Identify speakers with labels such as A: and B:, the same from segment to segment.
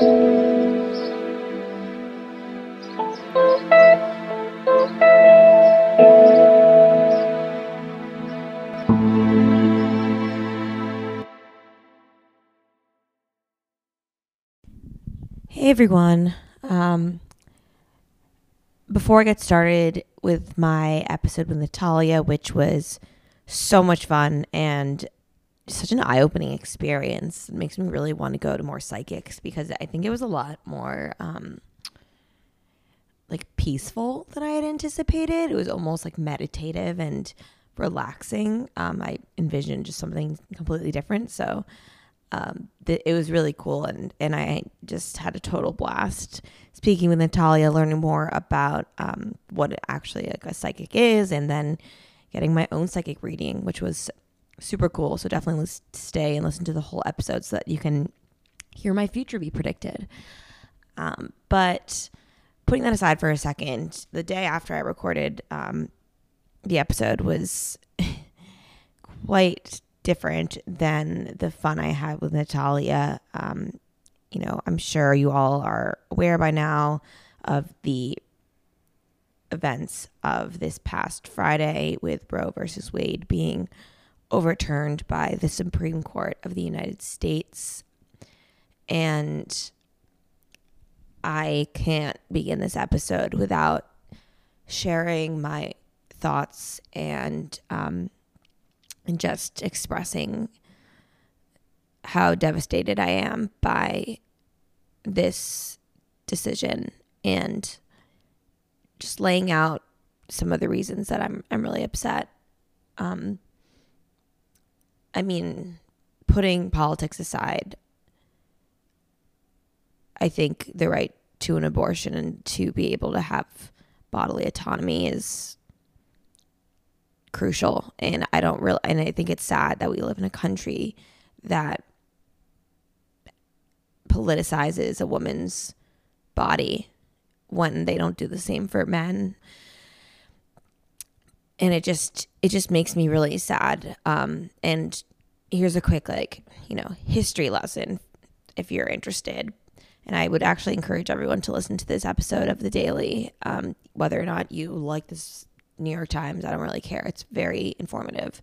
A: Hey everyone. Um, before I get started with my episode with Natalia, which was so much fun and such an eye opening experience, it makes me really want to go to more psychics because I think it was a lot more um, like peaceful than I had anticipated. It was almost like meditative and relaxing. Um, I envisioned just something completely different. So, um, th- it was really cool and and I just had a total blast speaking with Natalia, learning more about um, what actually like a psychic is, and then getting my own psychic reading, which was super cool. So definitely stay and listen to the whole episode so that you can hear my future be predicted. Um, but putting that aside for a second, the day after I recorded um, the episode was quite different than the fun I had with Natalia. Um, you know, I'm sure you all are aware by now of the events of this past Friday with Roe versus Wade being overturned by the Supreme Court of the United States. And I can't begin this episode without sharing my thoughts and um, and just expressing how devastated I am by this decision and just laying out some of the reasons that I'm I'm really upset. Um, I mean, putting politics aside, I think the right to an abortion and to be able to have bodily autonomy is crucial. And I don't really, and I think it's sad that we live in a country that politicizes a woman's body when they don't do the same for men. And it just, it just makes me really sad. Um, and here's a quick, like, you know, history lesson if you're interested. And I would actually encourage everyone to listen to this episode of The Daily, um, whether or not you like this New York Times. I don't really care. It's very informative.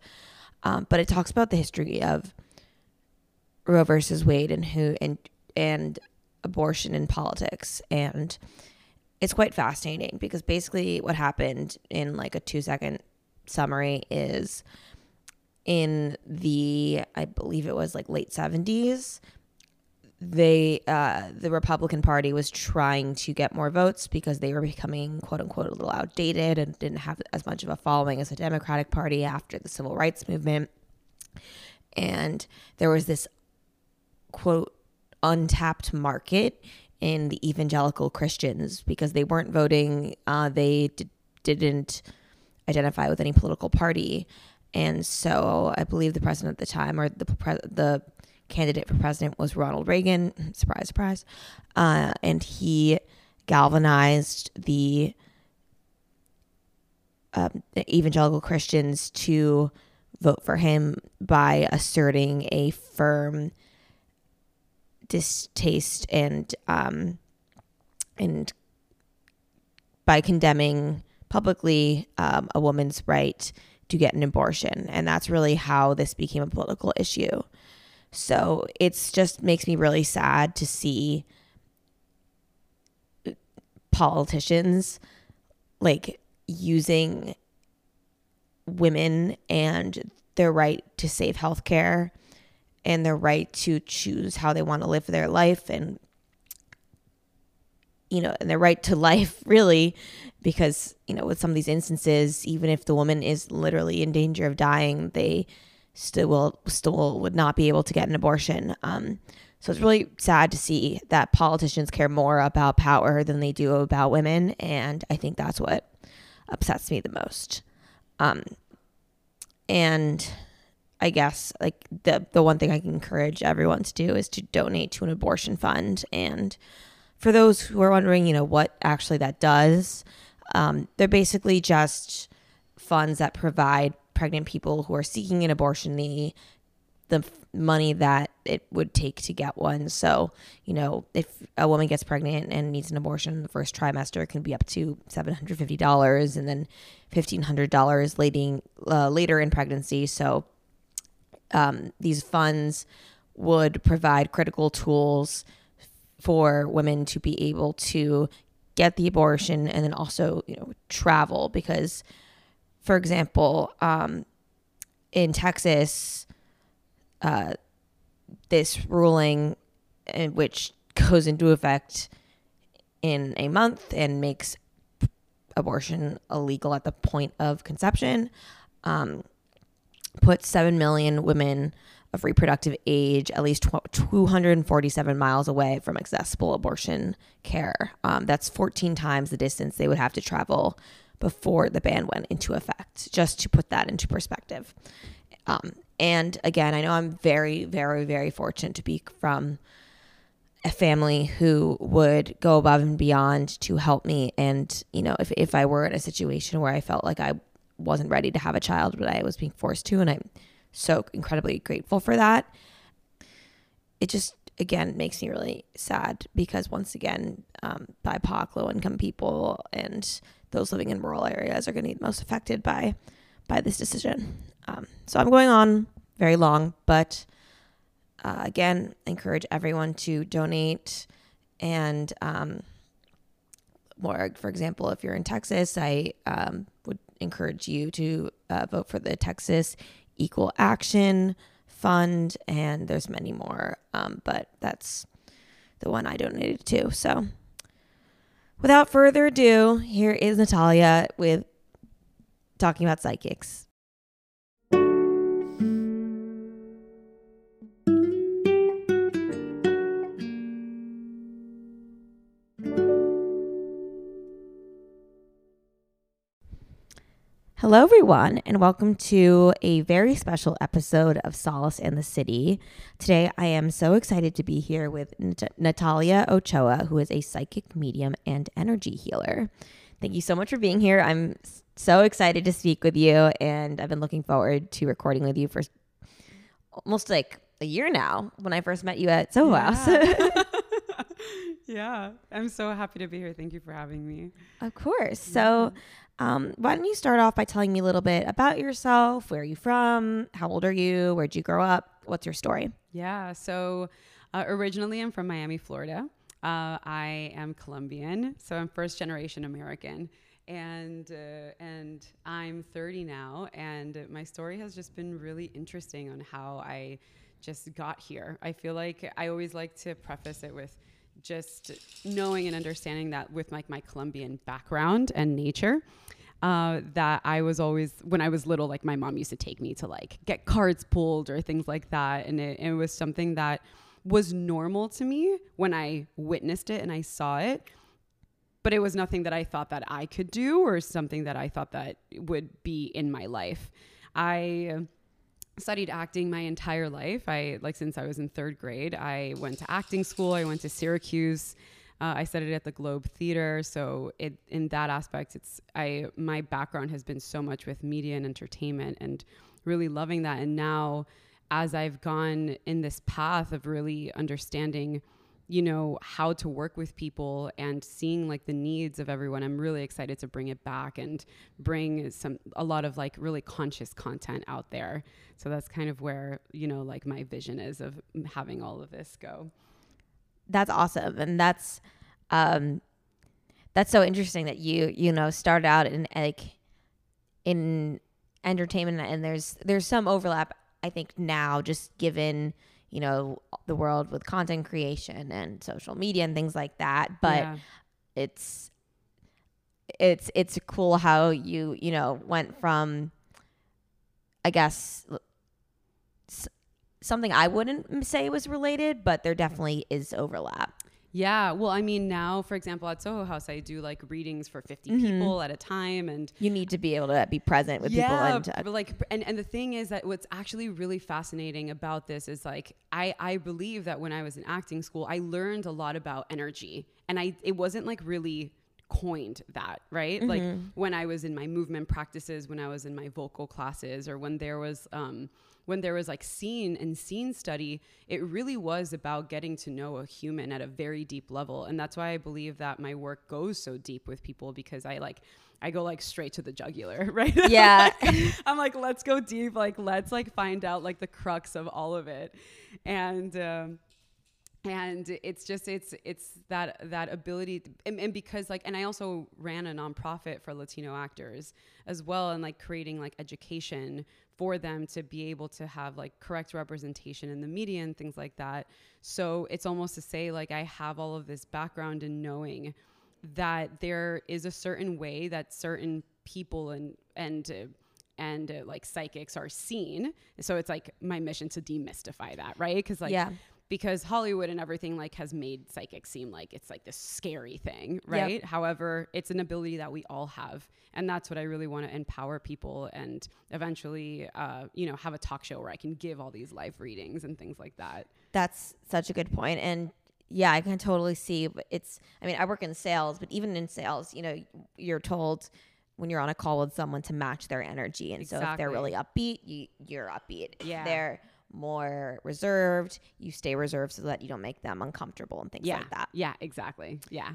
A: Um, but it talks about the history of Roe versus Wade and who and and abortion in politics and it's quite fascinating because basically what happened in like a 2 second summary is in the I believe it was like late 70s they uh, the Republican Party was trying to get more votes because they were becoming quote unquote a little outdated and didn't have as much of a following as the Democratic Party after the civil rights movement. And there was this quote untapped market in the evangelical Christians because they weren't voting. Uh, they d- didn't identify with any political party, and so I believe the president at the time or the pre- the candidate for president was Ronald Reagan. Surprise, surprise. Uh, and he galvanized the, um, evangelical Christians to vote for him by asserting a firm distaste and um, and by condemning publicly um, a woman's right to get an abortion, and that's really how this became a political issue. So it's just makes me really sad to see politicians like using women and their right to save healthcare and their right to choose how they want to live their life and you know and their right to life really because you know with some of these instances even if the woman is literally in danger of dying they still will still would not be able to get an abortion. Um, so it's really sad to see that politicians care more about power than they do about women, and I think that's what upsets me the most. Um, and I guess like the the one thing I can encourage everyone to do is to donate to an abortion fund. And for those who are wondering, you know, what actually that does, um, they're basically just funds that provide pregnant people who are seeking an abortion the the money that it would take to get one. So, you know, if a woman gets pregnant and needs an abortion in the first trimester, it can be up to $750 and then $1,500 later, uh, later in pregnancy. So, um, these funds would provide critical tools for women to be able to get the abortion and then also, you know, travel because, for example, um, in Texas, uh, this ruling, in which goes into effect in a month and makes abortion illegal at the point of conception, um, puts 7 million women of reproductive age at least 247 miles away from accessible abortion care. Um, that's 14 times the distance they would have to travel before the ban went into effect, just to put that into perspective. Um, and again, I know I'm very, very, very fortunate to be from a family who would go above and beyond to help me. And, you know, if, if I were in a situation where I felt like I wasn't ready to have a child, but I was being forced to, and I'm so incredibly grateful for that. It just, again, makes me really sad because, once again, um, BIPOC, low income people, and those living in rural areas are going to be most affected by by this decision. Um, so I'm going on very long, but uh, again, encourage everyone to donate. And um, more, for example, if you're in Texas, I um, would encourage you to uh, vote for the Texas Equal Access Fund, and there's many more, um, but that's the one I donated to. So, without further ado, here is Natalia with talking about psychics. Hello, everyone, and welcome to a very special episode of Solace and the City. Today, I am so excited to be here with Nat- Natalia Ochoa, who is a psychic medium and energy healer. Thank you so much for being here. I'm so excited to speak with you, and I've been looking forward to recording with you for almost like a year now when I first met you at Soho yeah. House.
B: yeah, I'm so happy to be here. Thank you for having me.
A: Of course. So, um, why don't you start off by telling me a little bit about yourself? Where are you from? How old are you? Where'd you grow up? What's your story?
B: Yeah. So, uh, originally, I'm from Miami, Florida. Uh, I am Colombian, so I'm first generation American and uh, and I'm 30 now, and my story has just been really interesting on how I just got here. I feel like I always like to preface it with just knowing and understanding that with like my Colombian background and nature. Uh, that I was always when I was little, like my mom used to take me to like get cards pulled or things like that, and it, it was something that was normal to me when I witnessed it and I saw it but it was nothing that I thought that I could do or something that I thought that would be in my life. I studied acting my entire life. I like since I was in third grade. I went to acting school. I went to Syracuse. Uh, I studied at the Globe Theater. So it, in that aspect, it's I my background has been so much with media and entertainment, and really loving that. And now, as I've gone in this path of really understanding you know how to work with people and seeing like the needs of everyone i'm really excited to bring it back and bring some a lot of like really conscious content out there. So that's kind of where you know like my vision is of having all of this go.
A: That's awesome and that's um that's so interesting that you you know start out in like in entertainment and there's there's some overlap i think now just given you know the world with content creation and social media and things like that but yeah. it's it's it's cool how you you know went from i guess something i wouldn't say was related but there definitely is overlap
B: yeah. Well, I mean, now, for example, at Soho House, I do like readings for 50 mm-hmm. people at a time. And
A: you need to be able to be present with
B: yeah,
A: people.
B: And like, and, and the thing is that what's actually really fascinating about this is like, I, I believe that when I was in acting school, I learned a lot about energy. And I, it wasn't like really coined that, right? Mm-hmm. Like when I was in my movement practices, when I was in my vocal classes, or when there was, um, when there was like scene and scene study, it really was about getting to know a human at a very deep level. And that's why I believe that my work goes so deep with people because I like I go like straight to the jugular, right?
A: Yeah.
B: I'm like, let's go deep. Like, let's like find out like the crux of all of it. And, um, and it's just it's it's that that ability and, and, because like and i also ran a nonprofit for latino actors as well and like creating like education for them to be able to have like correct representation in the media and things like that. So it's almost to say like i have all of this background in knowing that there is a certain way that certain people and and uh, and uh, like psychics are seen. So it's like my mission to demystify that right? Because like yeah because Hollywood and everything like has made psychics seem like it's like this scary thing, right? Yep. However, it's an ability that we all have, and that's what I really want to empower people and eventually, uh, you know, have a talk show where I can give all these live readings and things like that.
A: That's such a good point, and yeah, I can totally see. But it's, I mean, I work in sales, but even in sales, you know, you're told when you're on a call with someone to match their energy, and exactly. so if they're really upbeat, you you're upbeat.
B: Yeah,
A: if they're more reserved, you stay reserved so that you don't make them uncomfortable and things
B: yeah.
A: like that.
B: Yeah, exactly. Yeah.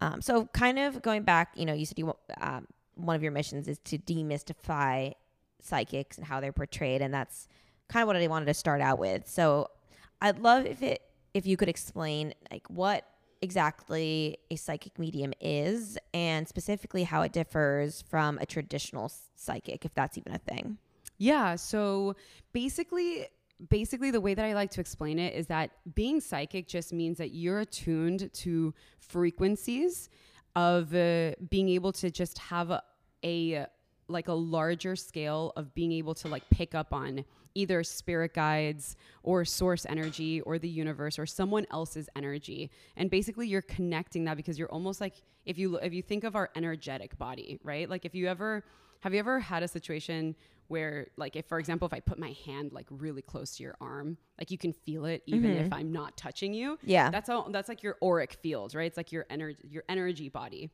A: Um, so kind of going back, you know, you said you um, one of your missions is to demystify psychics and how they're portrayed, and that's kind of what I wanted to start out with. So I'd love if it if you could explain like what exactly a psychic medium is and specifically how it differs from a traditional psychic if that's even a thing.
B: Yeah. So basically, basically the way that I like to explain it is that being psychic just means that you're attuned to frequencies of uh, being able to just have a, a like a larger scale of being able to like pick up on either spirit guides or source energy or the universe or someone else's energy and basically you're connecting that because you're almost like if you if you think of our energetic body right like if you ever have you ever had a situation where like if for example if i put my hand like really close to your arm like you can feel it even mm-hmm. if i'm not touching you.
A: Yeah.
B: That's all that's like your auric field right? It's like your energy your energy body.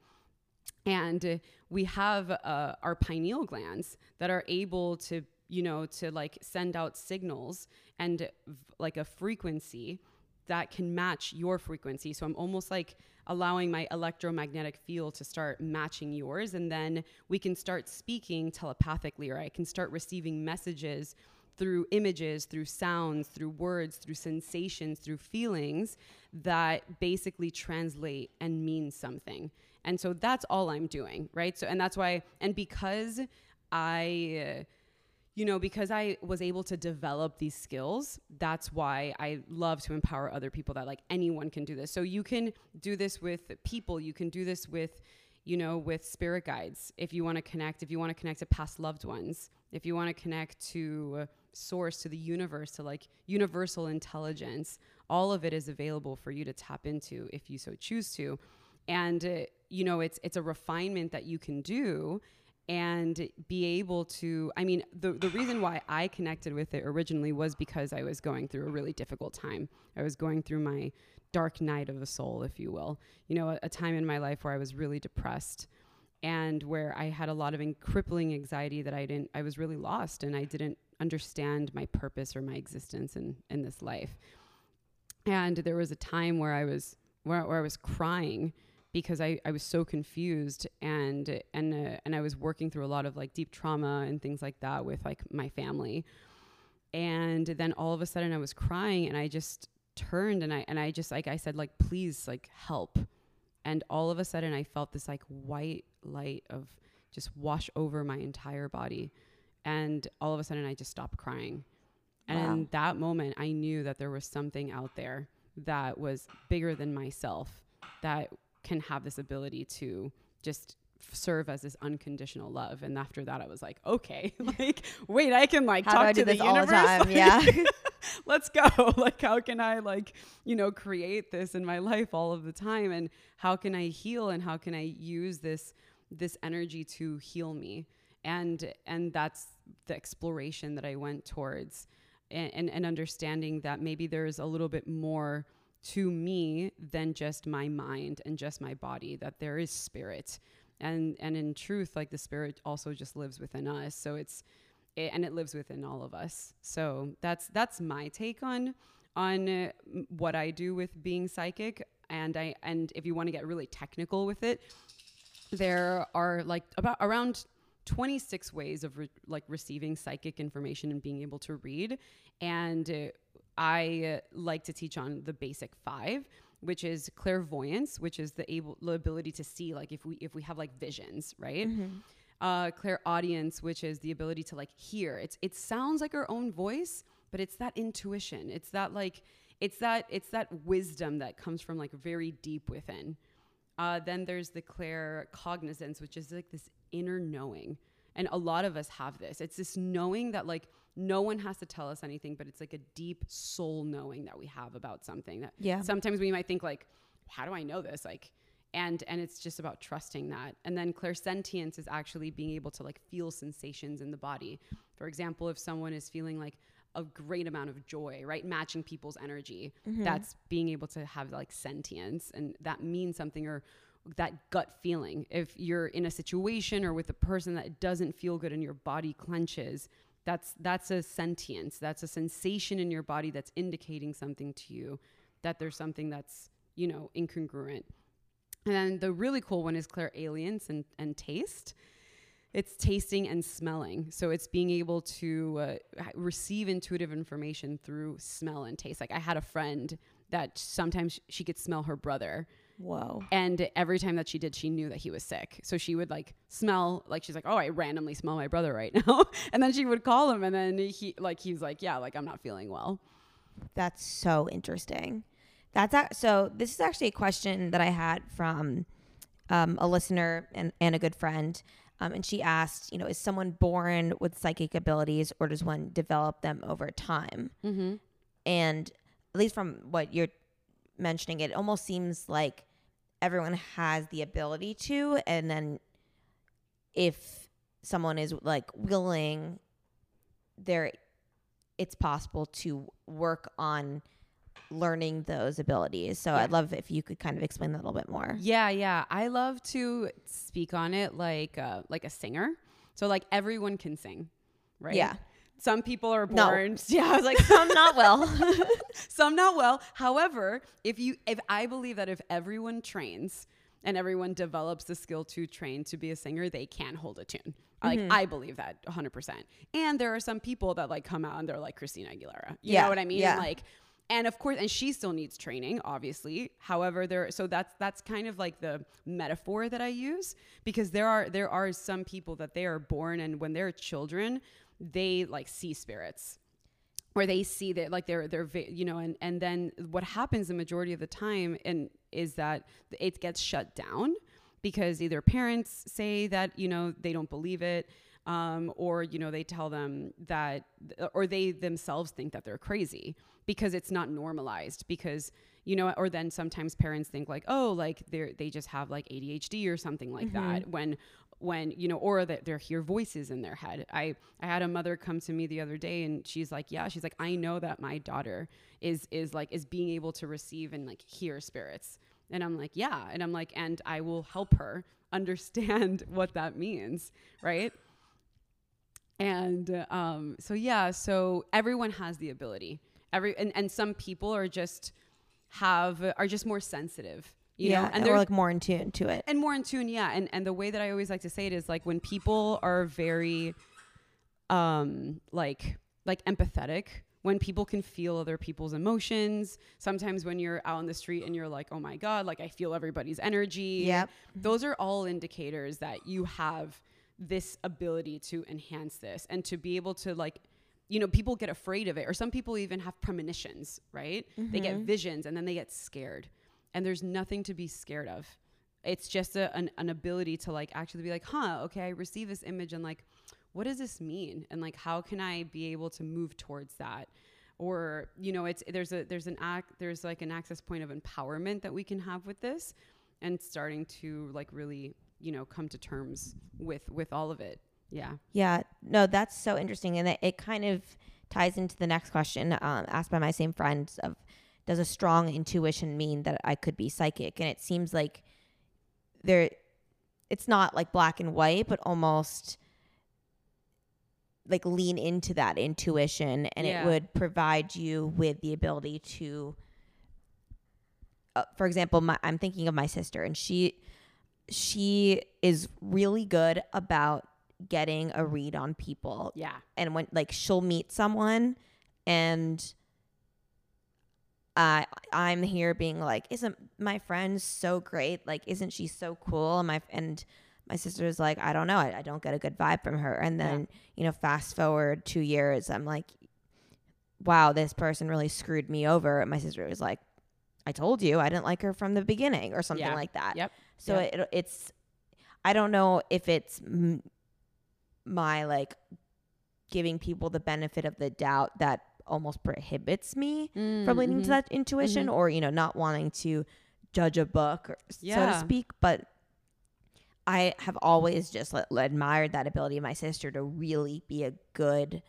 B: And we have uh, our pineal glands that are able to you know to like send out signals and v- like a frequency that can match your frequency so i'm almost like allowing my electromagnetic field to start matching yours. And then we can start speaking telepathically, or I can start receiving messages through images, through sounds, through words, through sensations, through feelings that basically translate and mean something. And so that's all I'm doing, right? So, and that's why, and because I, uh, you know, because I was able to develop these skills, that's why I love to empower other people that like anyone can do this. So you can do this with people, you can do this with, you know, with spirit guides. If you want to connect, if you want to connect to past loved ones, if you want to connect to source, to the universe, to like universal intelligence, all of it is available for you to tap into if you so choose to. And, uh, you know, it's, it's a refinement that you can do and be able to i mean the, the reason why i connected with it originally was because i was going through a really difficult time. I was going through my dark night of the soul if you will you know a, a time in my life where i was really depressed and where i had a lot of crippling anxiety that i didn't i was really lost and i didn't understand my purpose or my existence in in this life. And there was a time where i was where, where i was crying because I, I was so confused and and uh, and I was working through a lot of like deep trauma and things like that with like my family. And then all of a sudden I was crying and I just turned and I and I just like I said like please like help. And all of a sudden I felt this like white light of just wash over my entire body. And all of a sudden I just stopped crying. And wow. in that moment I knew that there was something out there that was bigger than myself that can have this ability to just serve as this unconditional love. And after that, I was like, okay, like, wait, I can like how talk to the universe. The like,
A: yeah.
B: let's go. Like, how can I like, you know, create this in my life all of the time? And how can I heal? And how can I use this, this energy to heal me? And, and that's the exploration that I went towards and, and, and understanding that maybe there's a little bit more to me than just my mind and just my body that there is spirit and and in truth like the spirit also just lives within us so it's it, and it lives within all of us. So that's that's my take on on uh, what I do with being psychic. And I and if you want to get really technical with it, there are like about around 26 ways of re- like receiving psychic information and being able to read and uh, i uh, like to teach on the basic five which is clairvoyance which is the able the ability to see like if we if we have like visions right mm-hmm. uh clairaudience which is the ability to like hear it's it sounds like our own voice but it's that intuition it's that like it's that it's that wisdom that comes from like very deep within uh, then there's the clair cognizance, which is like this inner knowing. And a lot of us have this. It's this knowing that like no one has to tell us anything, but it's like a deep soul knowing that we have about something. That
A: yeah.
B: Sometimes we might think like, how do I know this? Like, and and it's just about trusting that. And then clairsentience is actually being able to like feel sensations in the body. For example, if someone is feeling like a great amount of joy, right? Matching people's energy. Mm-hmm. That's being able to have like sentience and that means something or that gut feeling. If you're in a situation or with a person that doesn't feel good and your body clenches, that's that's a sentience. That's a sensation in your body that's indicating something to you that there's something that's, you know, incongruent. And then the really cool one is clairalience and, and taste it's tasting and smelling. So it's being able to uh, receive intuitive information through smell and taste. Like I had a friend that sometimes she could smell her brother.
A: Whoa.
B: And every time that she did, she knew that he was sick. So she would like smell, like she's like, oh, I randomly smell my brother right now. and then she would call him, and then he, like, he's like, yeah, like I'm not feeling well.
A: That's so interesting. That's a- so. This is actually a question that I had from um, a listener and, and a good friend. Um, and she asked, you know, is someone born with psychic abilities or does one develop them over time? Mm-hmm. And at least from what you're mentioning, it almost seems like everyone has the ability to. And then if someone is like willing, there, it's possible to work on learning those abilities. So yeah. I'd love if you could kind of explain that a little bit more.
B: Yeah, yeah. I love to speak on it like uh, like a singer. So like everyone can sing, right?
A: Yeah.
B: Some people are born.
A: No. Yeah, I was like, some not well.
B: some not well. However, if you if I believe that if everyone trains and everyone develops the skill to train to be a singer, they can hold a tune. Like mm-hmm. I believe that 100%. And there are some people that like come out and they're like Christina Aguilera. You yeah. know what I mean?
A: Yeah.
B: Like and of course and she still needs training obviously however there so that's that's kind of like the metaphor that i use because there are there are some people that they are born and when they're children they like see spirits or they see that like they're they're you know and and then what happens the majority of the time and is that it gets shut down because either parents say that you know they don't believe it um, or you know they tell them that or they themselves think that they're crazy because it's not normalized because you know or then sometimes parents think like oh like they they just have like ADHD or something like mm-hmm. that when when you know or that they hear voices in their head. I i had a mother come to me the other day and she's like yeah she's like i know that my daughter is is like is being able to receive and like hear spirits. And i'm like yeah and i'm like and i will help her understand what that means right? And um, so yeah so everyone has the ability. Every and, and some people are just have are just more sensitive you
A: yeah,
B: know
A: and they're like more in tune to it.
B: And more in tune yeah. And and the way that i always like to say it is like when people are very um like like empathetic when people can feel other people's emotions sometimes when you're out on the street and you're like oh my god like i feel everybody's energy.
A: Yeah
B: those are all indicators that you have this ability to enhance this and to be able to like you know people get afraid of it or some people even have premonitions right? Mm-hmm. they get mm-hmm. visions and then they get scared and there's nothing to be scared of. It's just a, an, an ability to like actually be like huh okay i receive this image and like what does this mean? And like how can i be able to move towards that? Or you know it's there's a there's an act there's like an access point of empowerment that we can have with this and starting to like really you know come to terms with with all of it. Yeah.
A: Yeah. No that's so interesting. And it, it kind of ties into the next question um, asked by my same friends of does a strong intuition mean that i could be psychic and it seems like there it's not like black and white but almost like lean into that intuition and
B: Yeah.
A: it would provide you with the ability to uh, for example my, i'm thinking of my sister and she she is really good about getting a read on people
B: Yeah.
A: and when like she'll meet someone and I I'm here being like, isn't my friend so great? Like, isn't she so cool? And my and my sister's like, I don't know, I, I don't get a good vibe from her. And then you know, fast forward two years, I'm like, wow, this person really screwed me over. And my sister was like, I told you I didn't like her from the beginning, or something
B: Yeah.
A: like that.
B: Yep.
A: So
B: Yep.
A: it, it's, I don't know if it's m- my like giving people the benefit of the doubt that almost prohibits me from leaning
B: Mhm.
A: to that intuition or, you know, not wanting to judge a book, or, so to speak. But I have always just l- admired that ability of my sister to really be a good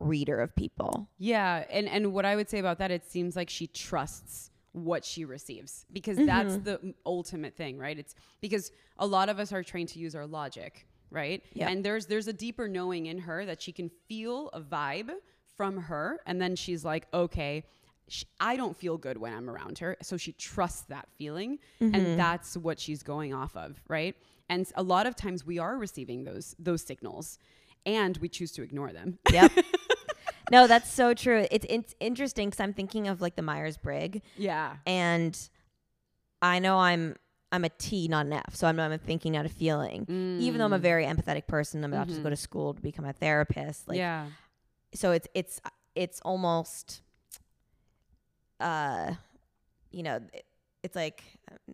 A: reader of people.
B: Yeah, and and what I would say about that, it seems like she trusts what she receives because that's
A: Mm-hmm.
B: the ultimate thing, right? It's because a lot of us are trained to use our logic, right?
A: Yep.
B: And there's there's a deeper knowing in her that she can feel a vibe from her, and then she's like, okay. sh I don't feel good when I'm around her, so she trusts that feeling,
A: Mm-hmm.
B: and that's what she's going off of, right? And a lot of times we are receiving those those signals, and we choose to ignore them.
A: Yep. no, that's so true. It's it's interesting because I'm thinking of like the Myers Briggs,
B: Yeah,
A: and I know I'm I'm a T, not an F, so I'm, I'm thinking, not a feeling. Even though I'm a very empathetic person, I'm about to go to school to become a therapist. Like,
B: yeah.
A: So it's it's it's almost, uh, you know, it's like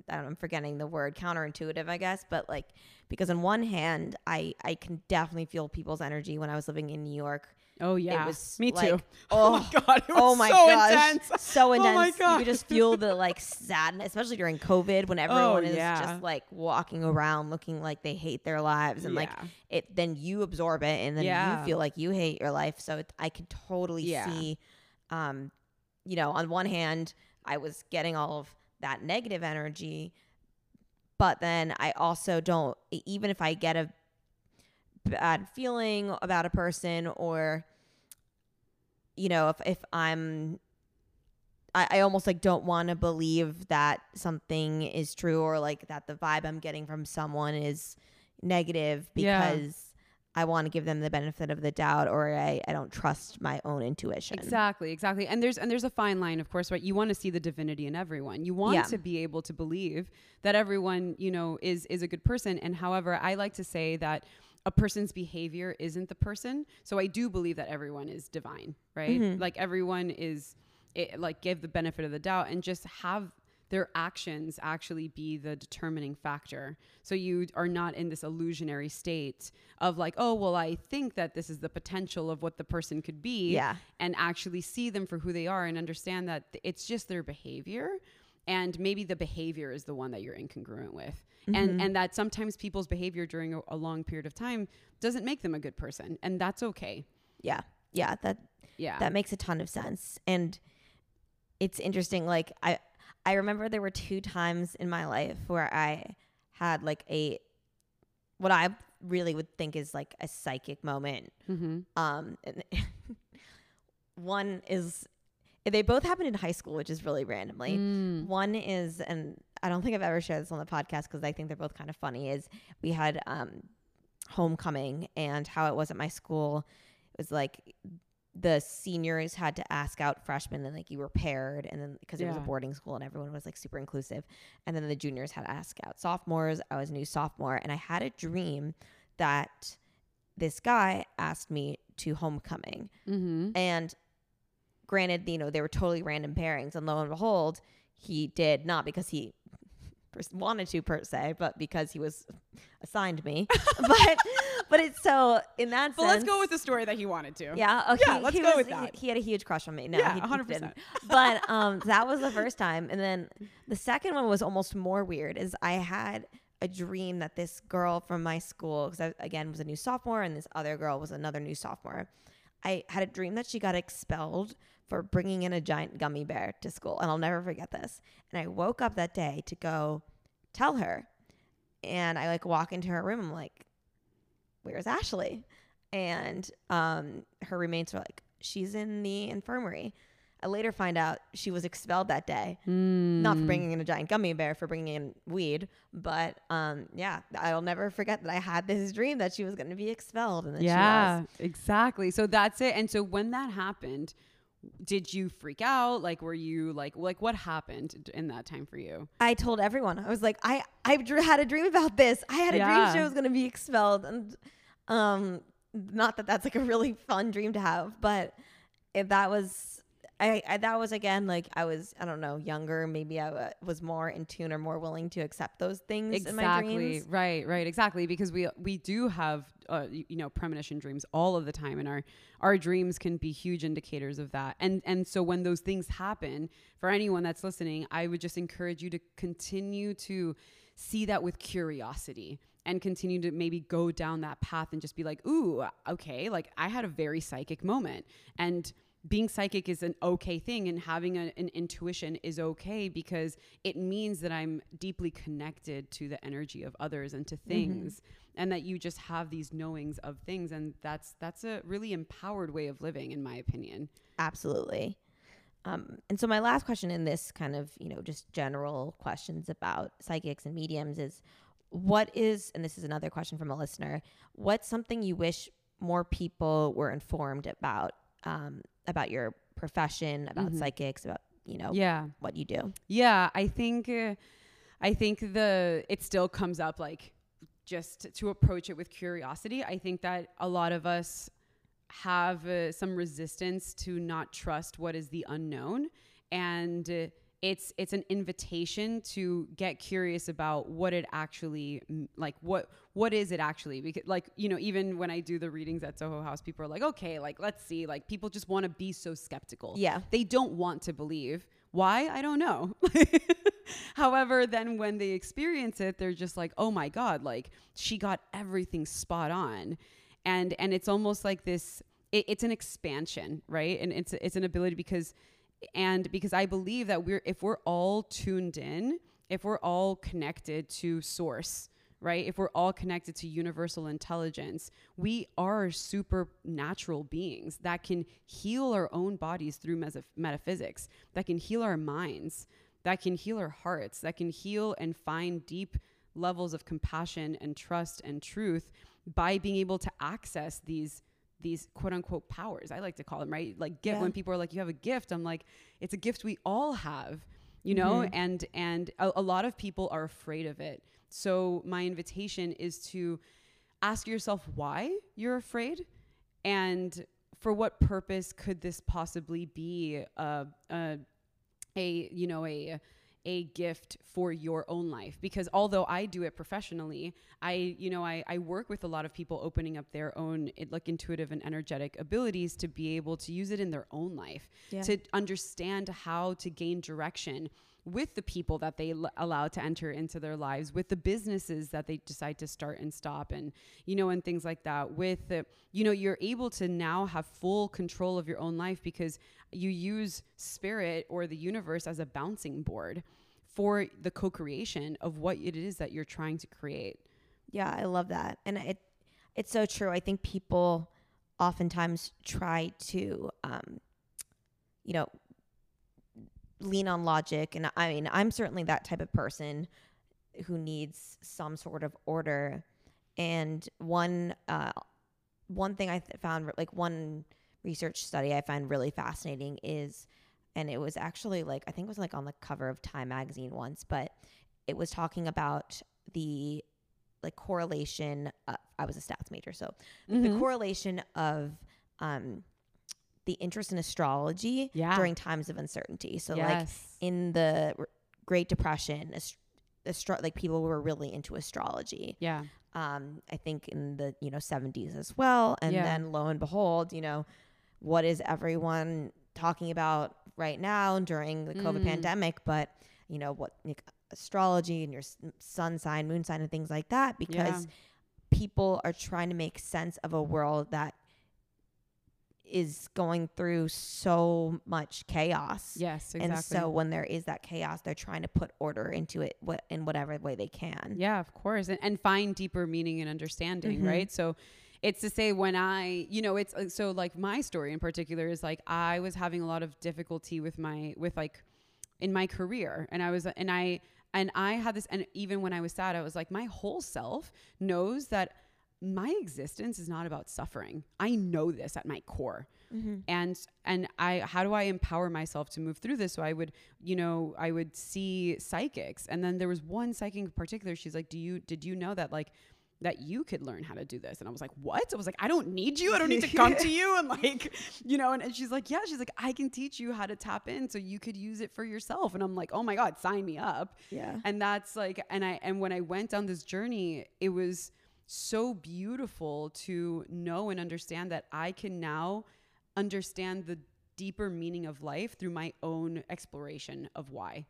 A: I don't know, I'm forgetting the word counterintuitive, I guess, but like because on one hand, I I can definitely feel people's energy when I was living in New York.
B: Oh yeah,
A: was
B: me
A: like-
B: too.
A: oh,
B: my god, it was
A: oh my
B: so
A: gosh,
B: intense.
A: so
B: Oh
A: intense.
B: my
A: You
B: God.
A: could just feel the like sadness, especially during COVID when everyone is
B: Oh, yeah.
A: just like walking around looking like they hate their lives, and like it. Then you absorb it, and then
B: Yeah.
A: you feel like you hate your life. So it, I could totally
B: Yeah.
A: see, um, you know, on one hand, I was getting all of that negative energy, but then I also don't. Even if I get a bad feeling about a person or you know if if i'm i, I almost like don't want to believe that something is true or like that the vibe i'm getting from someone is negative
B: Yeah.
A: because i want to give them the benefit of the doubt or I, I don't trust my own intuition
B: Exactly, exactly. And there's and there's a fine line, of course, right? You want to see the divinity in everyone. You want
A: Yeah.
B: to be able to believe that everyone, you know, is is a good person. And however, I like to say that a person's behavior isn't the person. So I do believe that everyone is divine, right?
A: Mm-hmm.
B: Like everyone is it, like give the benefit of the doubt and just have their actions actually be the determining factor. So you are not in this illusionary state of like, oh, well, I think that this is the potential of what the person could be
A: Yeah.
B: and actually see them for who they are and understand that it's just their behavior and maybe the behavior is the one that you're incongruent with and and that sometimes people's behavior during a, a long period of time doesn't make them a good person and that's okay.
A: Yeah. Yeah that
B: yeah.
A: that makes a ton of sense. And it's interesting like i i remember there were two times in my life where i had like a what i really would think is like a psychic moment.
B: Mm-hmm.
A: um and one is they both happened in high school which is really randomly.
B: Mm.
A: one is and i don't think i've ever shared this on the podcast because i think they're both kind of funny is we had um homecoming and how it was at my school it was like the seniors had to ask out freshmen and like you were paired and then because it was a boarding school and everyone was like super inclusive and then the juniors had to ask out sophomores i was a new sophomore and i had a dream that this guy asked me to homecoming
B: Mm-hmm.
A: and granted, you know, they were totally random pairings. And lo and behold, he did not because he wanted to per se, but because he was assigned me. but but it's so in that
B: but
A: sense.
B: let's go with the story that he wanted to
A: yeah, okay.
B: Yeah, let's
A: he
B: go
A: was-
B: with that.
A: He, had a huge crush on me. No,
B: Yeah,
A: he, he
B: 100%.
A: didn't. But um, that was the first time, and then the second one was almost more weird. Is I had a dream that this girl from my school, because I again was a new sophomore, and this other girl was another new sophomore. I had a dream that she got expelled for bringing in a giant gummy bear to school, and I'll never forget this. And I woke up that day to go tell her, and I like walk into her room. I'm like, "Where's Ashley?" and um, her roommates were like, "She's in the infirmary." I later find out she was expelled that day, not for bringing in a giant gummy bear, for bringing in weed. But um, yeah, I'll never forget that I had this dream that she was going to be expelled, and then she
B: yeah,
A: was.
B: exactly. So that's it. And so when that happened, did you freak out? Like, were you like, like what happened in that time for you?
A: I told everyone. I was like, I I had a dream about this. I had a
B: Yeah.
A: dream she was going to be expelled, and um, not that that's like a really fun dream to have, but if that was. I, I that was again like I was I don't know younger maybe I uh, was more in tune or more willing to accept those things in my
B: Exactly.
A: dreams.
B: Right. Right. Exactly. Because we we do have uh, you, you know premonition dreams all of the time, and our our dreams can be huge indicators of that. And and so when those things happen, for anyone that's listening, I would just encourage you to continue to see that with curiosity and continue to maybe go down that path and just be like, ooh, okay, like I had a very psychic moment and being psychic is an okay thing and having a, an intuition is okay because it means that I'm deeply connected to the energy of others and to things and that you just have these knowings of things and that's that's a really empowered way of living in my opinion.
A: Absolutely. Um, and so my last question in this kind of, you know, just general questions about psychics and mediums is what is, and this is another question from a listener, what's something you wish more people were informed about, um, about your profession, about psychics, about, you know,
B: Yeah.
A: what you do?
B: Yeah, I think uh, I think the it still comes up like just to approach it with curiosity. I think that a lot of us have uh, some resistance to not trust what is the unknown and uh, it's it's an invitation to get curious about what it actually like what what is it actually? Because like you know even when I do the readings at Soho House people are like okay like let's see. Like people just want to be so skeptical.
A: Yeah.
B: they don't want to believe. Why? I don't know. However then when they experience it they're just like oh my god like she got everything spot on. And and it's almost like this it, it's an expansion right? And it's it's an ability because and because i believe that we're if we're all tuned in if we're all connected to source right? If we're all connected to universal intelligence we are supernatural beings that can heal our own bodies through metaphysics that can heal our minds that can heal our hearts that can heal and find deep levels of compassion and trust and truth by being able to access these these quote unquote powers i like to call them right? Like gift
A: Yeah.
B: when people are like you have a gift i'm like it's a gift we all have you know? Mm-hmm. And and a, a lot of people are afraid of it. So my invitation is to ask yourself why you're afraid and for what purpose could this possibly be a, a a you know a a gift for your own life because although I do it professionally I you know I, I work with a lot of people opening up their own it, like intuitive and energetic abilities to be able to use it in their own life
A: Yeah.
B: to understand how to gain direction with the people that they l- allow to enter into their lives with the businesses that they decide to start and stop and you know and things like that with the, you know you're able to now have full control of your own life because you use spirit or the universe as a bouncing board for the co-creation of what it is that you're trying to create
A: Yeah, I love that. And it it's so true. I think people oftentimes try to um you know lean on logic and I mean, I'm certainly that type of person who needs some sort of order. And one uh one thing I th- found like one research study I find really fascinating is and it was actually like I think it was like on the cover of Time magazine once, but it was talking about the like correlation. Of, I was a stats major, so the correlation of um, the interest in astrology
B: Yeah.
A: during times of uncertainty. So like in the Great Depression, ast- astro- like people were really into astrology.
B: yeah
A: Um, I think in the you know 70s as well, and
B: Yeah.
A: then lo and behold, you know, what is everyone talking about right now during the COVID
B: Mm.
A: pandemic? But you know what like, astrology and your sun sign, moon sign, and things like that, because people are trying to make sense of a world that is going through so much chaos.
B: yes exactly
A: And so when there is that chaos, they're trying to put order into it wh- in whatever way they can.
B: Yeah, of course. And, and find deeper meaning and understanding,
A: Mhm.
B: right? So it's to say when I, you know, it's uh, so like my story in particular is like I was having a lot of difficulty with my with like in my career and I was and I and I had this and even when I was sad I was like my whole self knows that my existence is not about suffering. I know this at my core. Mm-hmm. And and I how do I empower myself to move through this? So I would, you know, I would see psychics. And then there was one psychic in particular, she's like, "Do you did you know that like that you could learn how to do this. And I was like, what? I was like, I don't need you. I don't need to come to you. And like, you know, and, and she's like, yeah, she's like, I can teach you how to tap in so you could use it for yourself. And I'm like, oh my God, sign me up.
A: Yeah.
B: And that's like, and I, and when I went down this journey, it was so beautiful to know and understand that I can now understand the deeper meaning of life through my own exploration of why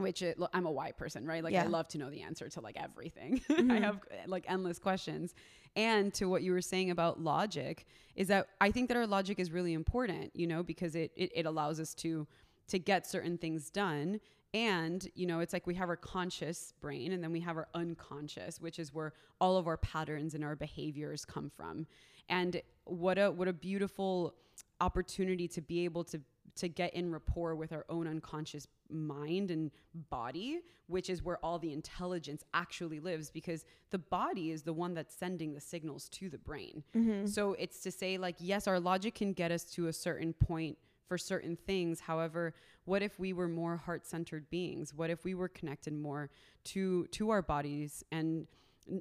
B: which it, I'm a why person, right? Like yeah. I love to know the answer to like everything. Mm-hmm. I have like endless questions. And to what you were saying about logic is that I think that our logic is really important, you know, because it, it, it allows us to to get certain things done. And, you know, it's like we have our conscious brain and then we have our unconscious, which is where all of our patterns and our behaviors come from. And what a what a beautiful opportunity to be able to to get in rapport with our own unconscious mind and body, which is where all the intelligence actually lives because the body is the one that's sending the signals to the brain. Mm-hmm. So it's to say, like, yes, our logic can get us to a certain point for certain things. However, what if we were more heart-centered beings? What if we were connected more to to our bodies and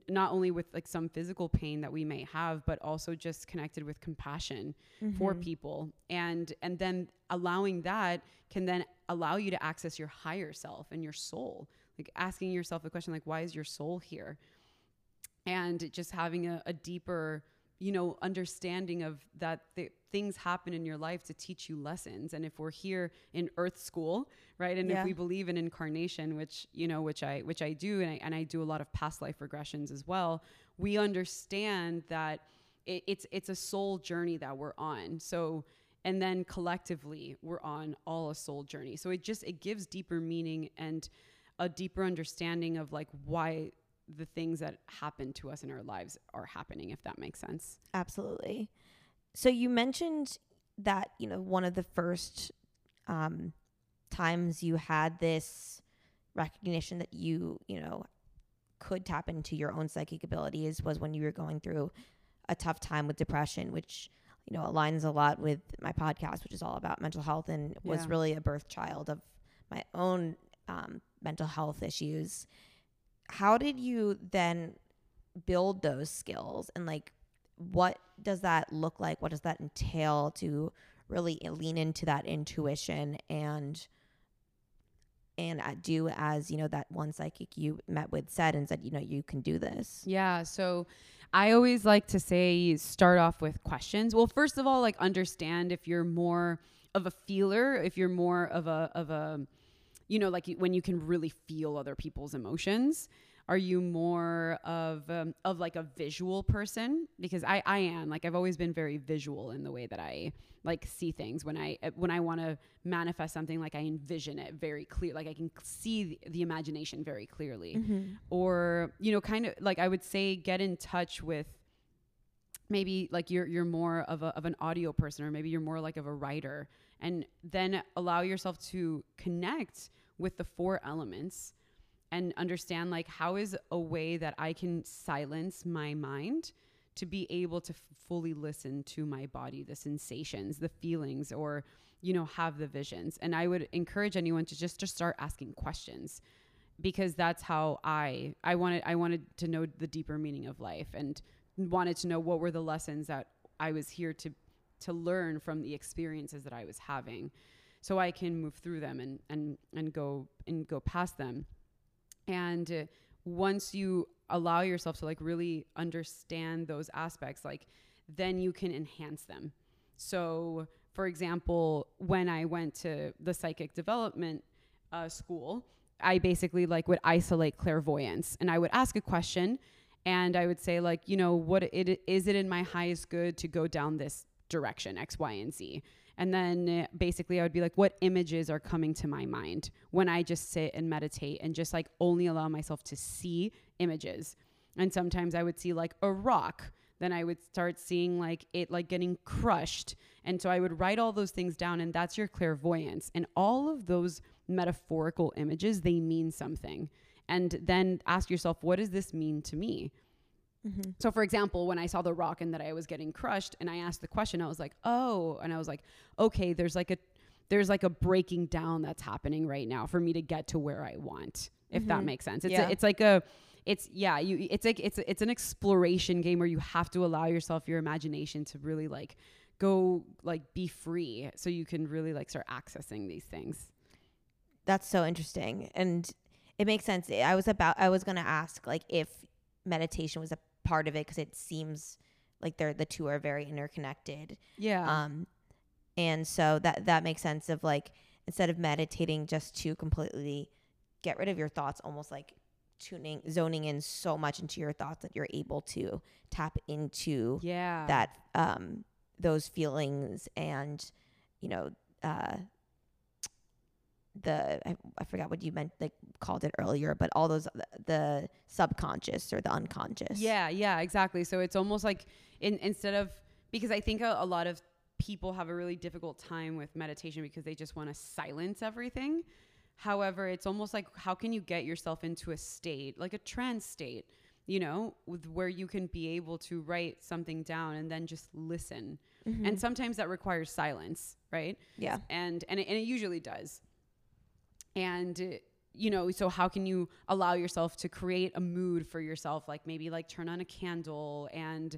B: not only with like some physical pain that we may have but also just connected with compassion mm-hmm. for people and and then allowing that can then allow you to access your higher self and your soul like asking yourself the question like why is your soul here and just having a, a deeper you know understanding of that th- things happen in your life to teach you lessons. And if we're here in earth school right and yeah. if we believe in incarnation which you know which i which i do and I, and I do a lot of past life regressions as well we understand that it, it's it's a soul journey that we're on. So and then collectively we're on all a soul journey. So it just it gives deeper meaning and a deeper understanding of like why the things that happen to us in our lives are happening if that makes sense.
A: Absolutely so you mentioned that you know one of the first um, times you had this recognition that you you know could tap into your own psychic abilities was when you were going through a tough time with depression which you know aligns a lot with my podcast which is all about mental health and yeah. was really a birth child of my own um, mental health issues how did you then build those skills and like what does that look like? What does that entail to really lean into that intuition and and do as you know that one psychic you met with said and said you know you can do this.
B: Yeah so i always like to say start off with questions. Well first of all like understand if you're more of a feeler if you're more of a of a you know like when you can really feel other people's emotions are you more of um, of like a visual person? Because I I am like I've always been very visual in the way that I like see things when I uh, when I want to manifest something like I envision it very clear like I can see the, the imagination very clearly mm-hmm. or you know kind of like I would say get in touch with maybe like you're you're more of a of an audio person or maybe you're more like of a writer and then allow yourself to connect with the four elements and understand like how is a way that I can silence my mind to be able to f- fully listen to my body, the sensations, the feelings, or you know, have the visions. And I would encourage anyone to just to start asking questions because that's how I I wanted I wanted to know the deeper meaning of life and wanted to know what were the lessons that I was here to to learn from the experiences that I was having so I can move through them and and and go and go past them and once you allow yourself to like really understand those aspects like then you can enhance them. So for example when i went to the psychic development uh, school i basically like would isolate clairvoyance. And i would ask a question and i would say like you know what it is it in my highest good to go down this direction x y and z and then eh, basically, I would be like, what images are coming to my mind when I just sit and meditate and just like only allow myself to see images? And sometimes I would see like a rock then I would start seeing like it like getting crushed. And so I would write all those things down and that's your clairvoyance. And all of those metaphorical images, they mean something. And then ask yourself, what does this mean to me?
A: Mm-hmm.
B: So, for example, when I saw the rock and that I was getting crushed, and I asked the question, I was like, "Oh," and I was like, "Okay, there's like a there's like a breaking down that's happening right now for me to get to where I want." If that
A: Mhm.
B: makes sense, it's
A: Yeah.
B: a, it's like a it's yeah you it's like it's it's an exploration game where you have to allow yourself your imagination to really like go like be free so you can really like start accessing these things.
A: That's so interesting. And it makes sense. I was about I was going to ask like if meditation was a part of it cuz it seems like they're the two are very interconnected.
B: Yeah.
A: Um and so that that makes sense of like instead of meditating just to completely get rid of your thoughts almost like tuning zoning in so much into your thoughts that you're able to tap into
B: yeah.
A: that um those feelings and you know uh the I, I forgot what you meant like called it earlier but all those the, the subconscious or the unconscious
B: Yeah, yeah, exactly. So it's almost like in, instead of because I think a, a lot of people have a really difficult time with meditation because they just want to silence everything. However, it's almost like how can you get yourself into a state, like a trance state, you know, with where you can be able to write something down and then just listen.
A: Mhm.
B: And sometimes that requires silence, right?
A: yeah
B: and and it, and it usually does and you know so how can you allow yourself to create a mood for yourself? Like maybe like turn on a candle and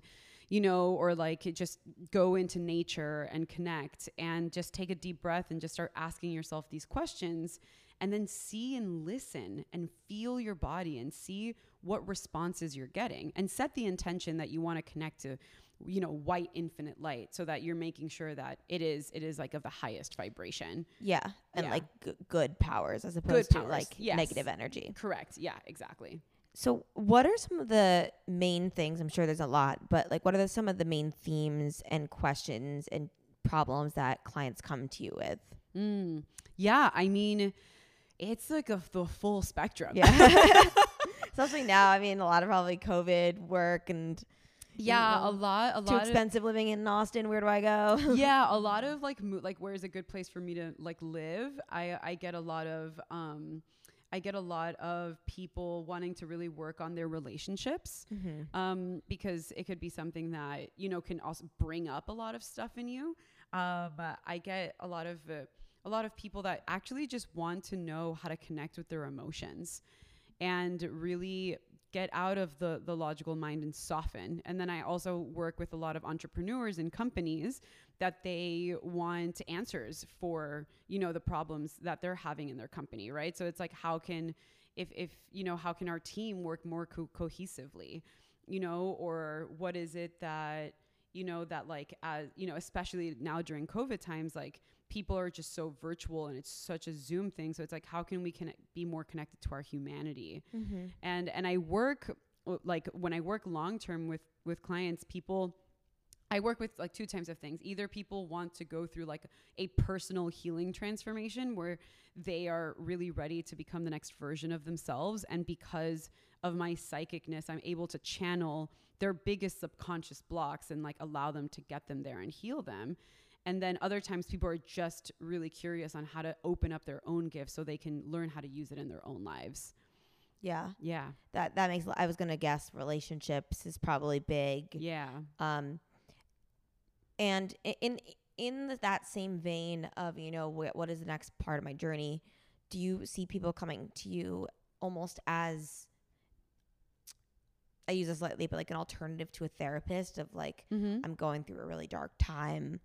B: you know or like just go into nature and connect and just take a deep breath and just start asking yourself these questions and then see and listen and feel your body and see what responses you're getting and set the intention that you want to connect to you know white infinite light so that you're making sure that it is it is like of the highest vibration
A: yeah and
B: Yeah.
A: like g- good powers as opposed to like
B: yes.
A: negative energy
B: correct yeah exactly
A: so what are some of the main things i'm sure there's a lot but like what are the, some of the main themes and questions and problems that clients come to you with
B: mm. yeah i mean it's like a the full spectrum
A: yeah especially now i mean a lot of probably covid work and
B: yeah a lot a
A: too
B: lot of
A: expensive living in austin where do i go
B: yeah a lot of like mo- like where's a good place for me to like live i i get a lot of um i get a lot of people wanting to really work on their relationships
A: Mhm.
B: um, because it could be something that you know can also bring up a lot of stuff in you. Um, I get a lot of uh, a lot of people that actually just want to know how to connect with their emotions and really get out of the the logical mind and soften. And then I also work with a lot of entrepreneurs and companies that they want answers for you know the problems that they're having in their company, right? So it's like how can if if you know how can our team work more co- cohesively you know or what is it that you know that like as you know especially now during covid times like people are just so virtual and it's such a zoom thing so it's like how can we connect, be more connected to our humanity
A: Mm-hmm.
B: and and i work like when i work long term with with clients people I work with like two types of things. Either people want to go through like a personal healing transformation where they are really ready to become the next version of themselves. And because of my psychicness, I'm able to channel their biggest subconscious blocks and like allow them to get them there and heal them. And then other times people are just really curious on how to open up their own gifts so they can learn how to use it in their own lives.
A: yeah
B: Yeah.
A: that that makes i was gonna guess relationships is probably big
B: Yeah.
A: um and in in that same vein of you know wh- what is the next part of my journey do you see people coming to you almost as i use this lightly but like an alternative to a therapist of like
B: Mm-hmm.
A: i'm going through a really dark time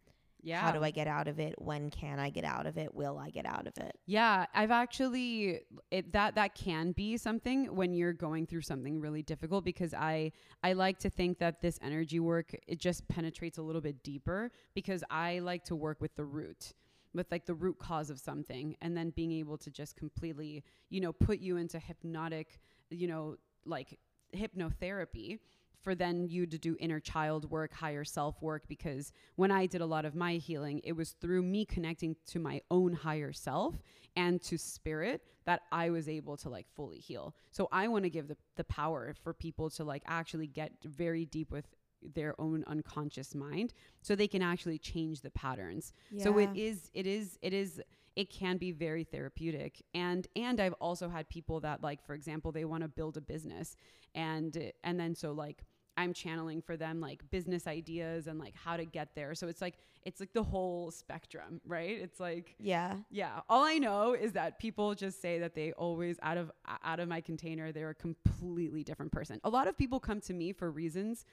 B: Yeah.
A: how do i get out of it? When can i get out of it? Will i get out of it?
B: Yeah, I've actually it that that can be something when you're going through something really difficult because I I like to think that this energy work it just penetrates a little bit deeper because I like to work with the root with like the root cause of something and then being able to just completely, you know, put you into hypnotic, you know, like hypnotherapy for then you to do inner child work, higher self work. Because when I did a lot of my healing, it was through me connecting to my own higher self and to spirit that I was able to like fully heal. So I want to give the, the power for people to like actually get very deep with their own unconscious mind so they can actually change the patterns so it is it is it is it can be very therapeutic. And and i've also had people that like for example they want to build a business and and then so like i'm channeling for them like business ideas and like how to get there. So it's like it's like the whole spectrum right? It's like
A: yeah.
B: yeah. All i know is that people just say that they always out of out of my container they're a completely different person. A lot of people come to me for reasons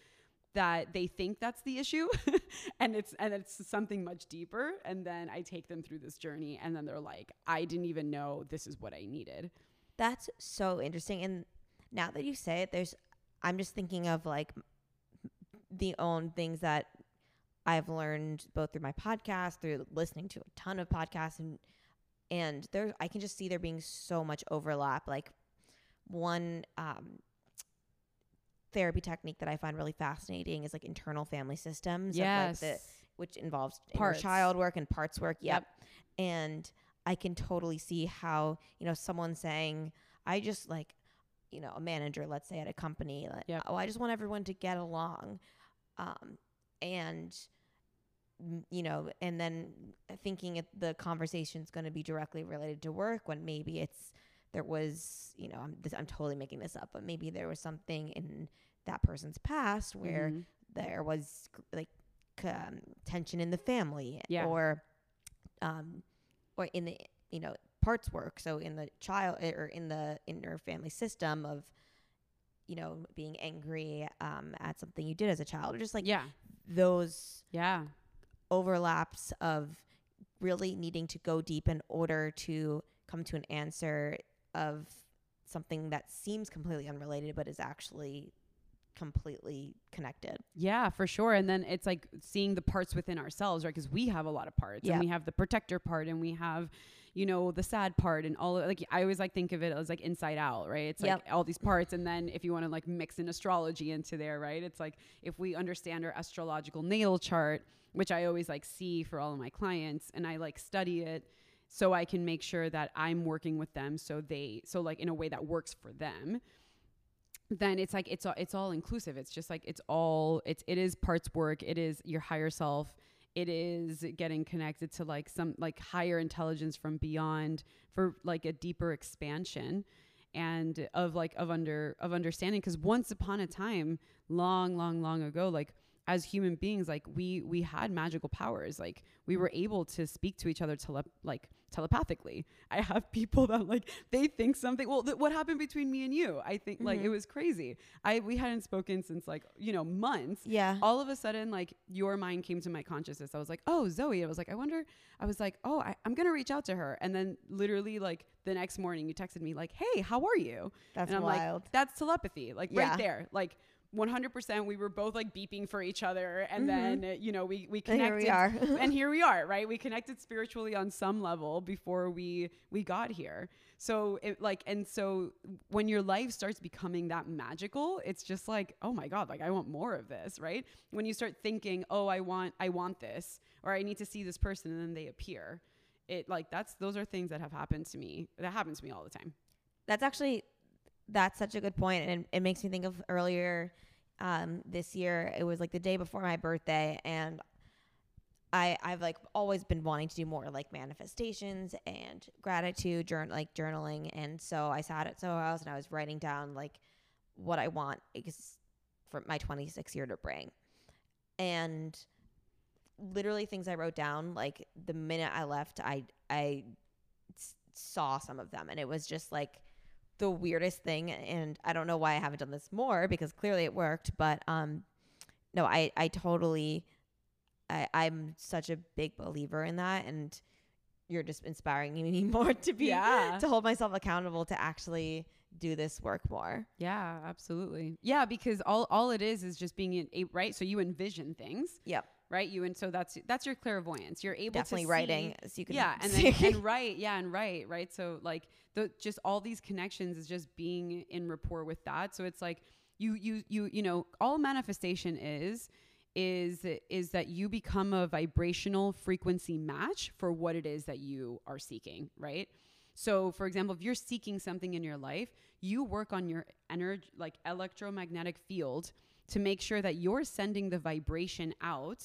B: that they think that's the issue and it's and it's something much deeper and then i take them through this journey and then they're like i didn't even know this is what i needed
A: That's so interesting. And now that you say it, there's, I'm just thinking of like the own things that I've learned both through my podcast, through listening to a ton of podcasts, and and there, I can just see there being so much overlap. Like one um, therapy technique that I find really fascinating is like internal family systems.
B: Yes.
A: like the, which involves
B: Parts.
A: child work and parts work. Yep. And I can totally see how, you know, someone saying, I just like, you know, a manager, let's say at a company, like,
B: Yep.
A: oh, I just want everyone to get along. Um, and, mm, you know, and then thinking it, the conversation's going to be directly related to work when maybe it's, there was, you know, I'm, this, I'm totally making this up, but maybe there was something in that person's past where
B: Mhm.
A: there was like um, tension in the family
B: Yeah.
A: or um or in the you know parts work so in the child eh, or in the inner family system of you know being angry um at something you did as a child or just like
B: yeah
A: those
B: yeah
A: overlaps of really needing to go deep in order to come to an answer of something that seems completely unrelated but is actually completely connected
B: Yeah, for sure. And then it's like seeing the parts within ourselves, right? Because we have a lot of parts,
A: Yeah.
B: and we have the protector part, and we have, you know, the sad part, and all. Of, Like I always like think of it as like inside out, right? It's like
A: Yep.
B: all these parts, and then if you want to like mix in astrology into there, right? It's like if we understand our astrological natal chart, which I always like see for all of my clients, and I like study it. So I can make sure that I'm working with them, so they, so like in a way that works for them then it's like it's all it's all inclusive. It's just like it's all it's it is parts work. It is your higher self. It is getting connected to like some like higher intelligence from beyond for like a deeper expansion and of like of under of understanding. Because once upon a time long long long ago like as human beings like we we had magical powers. Like we were able to speak to each other tele- like telepathically. I have people that like they think something well th- what happened between me and you? I think like it mm-hmm. was crazy. I we hadn't spoken since like you know months.
A: Yeah.
B: all of a sudden like your mind came to my consciousness. I was like oh zoe. I was like i wonder i was like oh I, i'm gonna reach out to her. And then literally like the next morning you texted me like hey how are you?
A: That's
B: and i'm
A: wild.
B: like that's telepathy. Like
A: Yeah.
B: right there. Like 100% we were both like beeping for each other and then uh, you know we we
A: And here
B: connected
A: we are.
B: and here we are right? We connected spiritually on some level before we we got here. So it like and so when your life starts becoming that magical it's just like oh my god like i want more of this right? When you start thinking oh i want i want this or i need to see this person and then they appear it like that's those are things that have happened to me that happens to me all the time.
A: That's actually that's such a good point and it makes me think of earlier um, this year it was like the day before my birthday and I, I've like always been wanting to do more like manifestations and gratitude journal like journaling and so I sat at Soho House and I was writing down like what I want ex- for my 26 year to bring. And literally things I wrote down like the minute I left I I saw some of them and it was just like the weirdest thing and I don't know why I haven't done this more because clearly it worked but um no I I totally I I'm such a big believer in that and you're just inspiring me more to be
B: Yeah.
A: to hold myself accountable to actually do this work more.
B: Yeah, absolutely. Yeah, because all all it is is just being right. So you envision things,
A: Yep.
B: Right? You and so that's that's your clairvoyance. You're able to
A: Definitely
B: to
A: writing
B: see-
A: so you can
B: yeah, and then and write, yeah, and write, right. So like the just all these connections is just being in rapport with that. So it's like you you you you know all manifestation is is is that you become a vibrational frequency match for what it is that you are seeking, right? So, for example, if you're seeking something in your life, you work on your energy, like electromagnetic field to make sure that you're sending the vibration out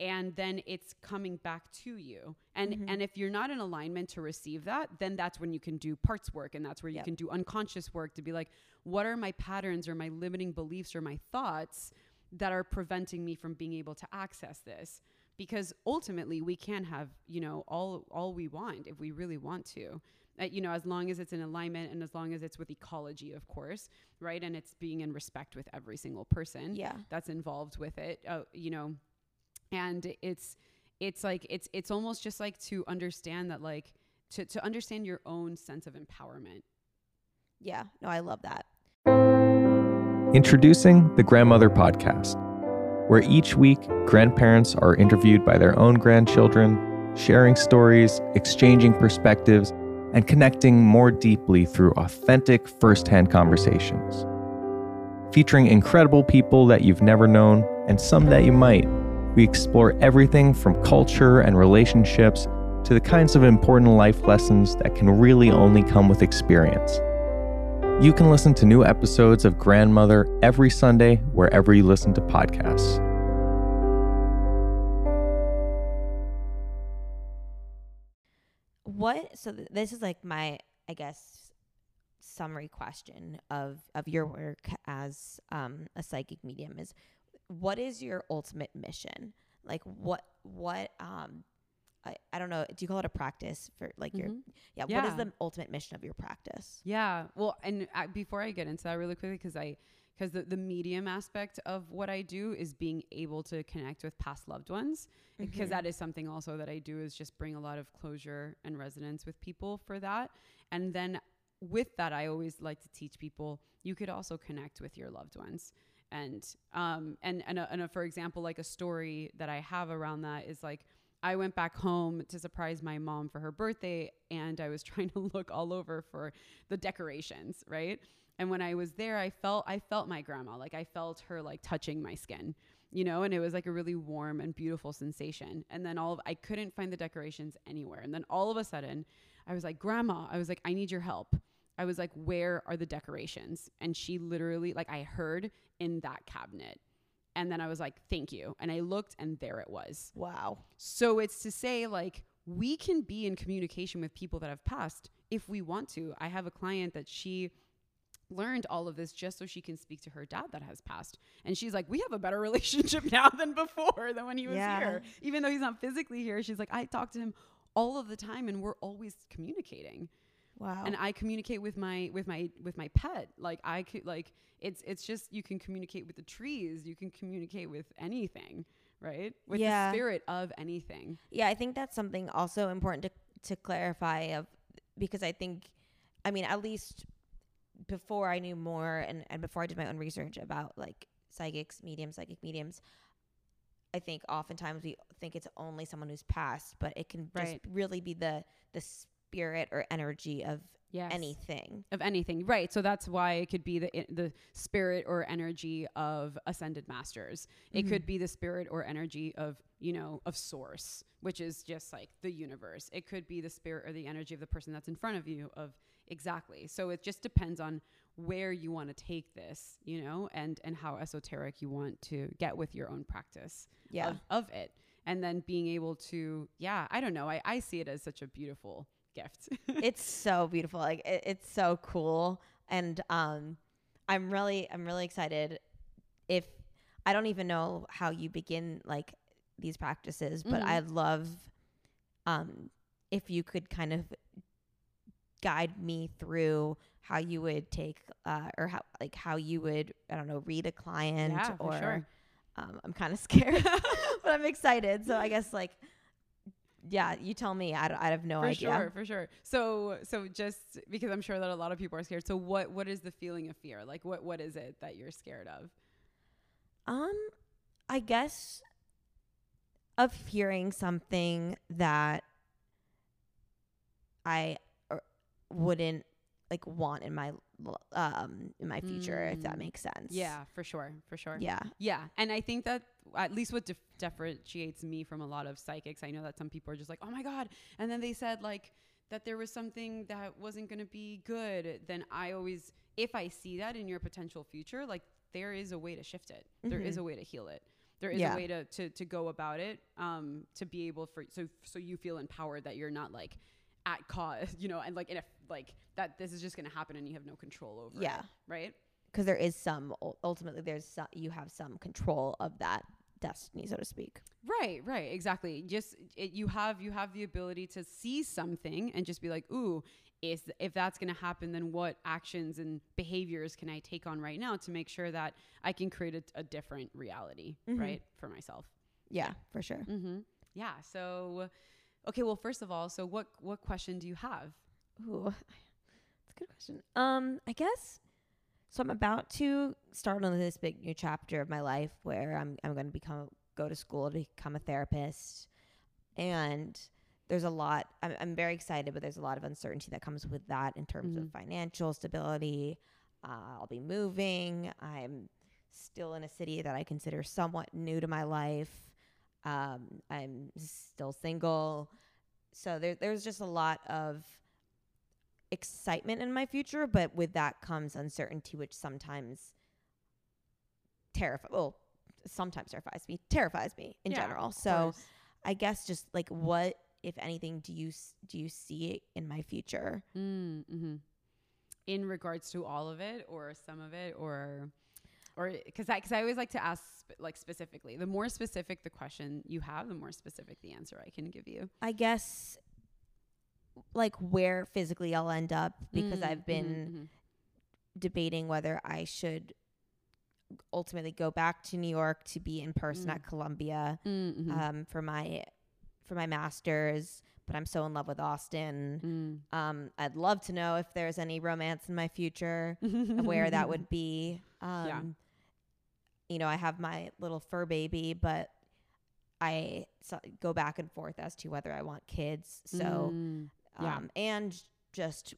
B: and then it's coming back to you and
A: Mhm.
B: and if you're not in alignment to receive that then that's when you can do parts work and that's where you
A: Yep.
B: can do unconscious work to be like what are my patterns or my limiting beliefs or my thoughts that are preventing me from being able to access this because ultimately we can have you know all all we want if we really want to uh, you know as long as it's in alignment and as long as it's with ecology of course right and it's being in respect with every single person
A: Yeah.
B: that's involved with it uh, you know and it's it's like it's it's almost just like to understand that like to to understand your own sense of empowerment
A: Yeah. No, I love that.
C: Introducing the Grandmother Podcast, where each week grandparents are interviewed by their own grandchildren, sharing stories, exchanging perspectives, and connecting more deeply through authentic firsthand conversations. Featuring incredible people that you've never known and some that you might, we explore everything from culture and relationships to the kinds of important life lessons that can really only come with experience. You can listen to new episodes of Grandmother every Sunday wherever you listen to podcasts.
A: What? So th- this is like my, I guess, summary question of of your work as um, a psychic medium is, what is your ultimate mission? Like what what um, I, I don't know. Do you call it a practice for like your
B: Mhm.
A: yeah, What is the ultimate mission of your practice?
B: Yeah. Well, and before I get into that really quickly, because I, because the, the medium aspect of what I do is being able to connect with past loved ones, because
A: Mhm.
B: that is something also that I do is just bring a lot of closure and resonance with people for that. And then with that, I always like to teach people you could also connect with your loved ones. And um and and, a, and a, for example, like a story that I have around that is like I went back home to surprise my mom for her birthday and I was trying to look all over for the decorations, right? And when I was there, I felt I felt my grandma, like I felt her like touching my skin, you know, and it was like a really warm and beautiful sensation. And then all of I couldn't find the decorations anywhere. And then all of a sudden, I was like, "Grandma, I was like, I need your help." I was like, "Where are the decorations?" And she literally like I heard in that cabinet. And then I was like, "Thank you." And I looked and there it was.
A: Wow.
B: So it's to say, like, we can be in communication with people that have passed if we want to. I have a client that she learned all of this just so she can speak to her dad that has passed. And she's like, we have a better relationship now than before, than when he was
A: Yeah.
B: here. Even though he's not physically here, she's like, I talk to him all of the time and we're always communicating
A: Wow.
B: and I communicate with my with my with my pet. Like I could like it's it's just you can communicate with the trees, you can communicate with anything, right? With
A: Yeah.
B: the spirit of anything.
A: Yeah, I think that's something also important to to clarify of because I think I mean at least before I knew more and, and before I did my own research about like psychics, mediums, psychic mediums, I think oftentimes we think it's only someone who's passed, but it can
B: Right.
A: just really be the the spirit or energy of
B: Yes.
A: anything.
B: of anything, right? So that's why it could be the the spirit or energy of ascended masters. It
A: Mm-hmm.
B: could be the spirit or energy of you know of source, which is just like the universe. It could be the spirit or the energy of the person that's in front of you. Of exactly. So it just depends on where you want to take this, you know, and and how esoteric you want to get with your own practice
A: Yeah.
B: of, of it, and then being able to, yeah, I don't know. I I see it as such a beautiful gift.
A: it's so beautiful. Like it, it's so cool, and um, I'm really I'm really excited. If I don't even know how you begin like these practices, but
B: Mhm.
A: I'd love um if you could kind of guide me through how you would take uh or how like how you would I don't know read a client
B: Yeah, for
A: or
B: sure.
A: um I'm kind of scared but I'm excited so I guess like yeah you tell me. I, I have no
B: for
A: idea.
B: sure for sure. So so just because i'm sure that a lot of people are scared so what what is the feeling of fear? Like what what is it that you're scared of?
A: Um, I guess of hearing something that I er, wouldn't like want in my um in my future if that
B: Mm.
A: makes sense.
B: yeah for sure for sure
A: Yeah.
B: yeah and i think that at least what dif- differentiates me from a lot of psychics i know that some people are just like oh my god and then they said like that there was something that wasn't going to be good, then I always, if I see that in your potential future, like there is a way to shift it. There is a way to heal it. There is
A: Yeah.
B: a way to, to, to go about it um, to be able for so so you feel empowered that you're not like at cause you know and like in a like that this is just going to happen and you have no control over
A: Yeah.
B: it right
A: because there is some ultimately there's some, you have some control of that destiny so to speak
B: Right, right, exactly. Just it, you have you have the ability to see something and just be like, "Ooh, is if that's going to happen, then what actions and behaviors can I take on right now to make sure that I can create a, a different reality, right, for myself?"
A: yeah for sure
B: Mm-hmm. Yeah. So, okay. Well, first of all, so what what question do you have?
A: Ooh, that's a good question. Um, I guess so. I'm about to start on this big new chapter of my life where I'm I'm going to become go to school to become a therapist, and there's a lot. I'm, I'm very excited, but there's a lot of uncertainty that comes with that in terms of financial stability. Uh, I'll be moving. I'm still in a city that I consider somewhat new to my life. Um, I'm still single. So there, there's just a lot of excitement in my future, but with that comes uncertainty, which sometimes terrifies. Well, sometimes terrifies me. Terrifies me in
B: Yeah,
A: general. So,
B: course.
A: I guess just like what, if anything, do you do you see in my future?
B: Mm-hmm. In regards to all of it, or some of it, or or because I because I always like to ask sp- like specifically. The more specific the question you have, the more specific the answer I can give you.
A: I guess like where physically I'll end up because mm, I've been mm-hmm, mm-hmm. debating whether I should ultimately go back to New York to be in person mm. at Columbia mm, mm-hmm. um, for my for my masters. But I'm so in love with Austin. Um, I'd love to know if there's any romance in my future, where that would be. Um,
B: Yeah.
A: You know, I have my little fur baby, but I go back and forth as to whether I want kids. So,
B: yeah.
A: um, and just,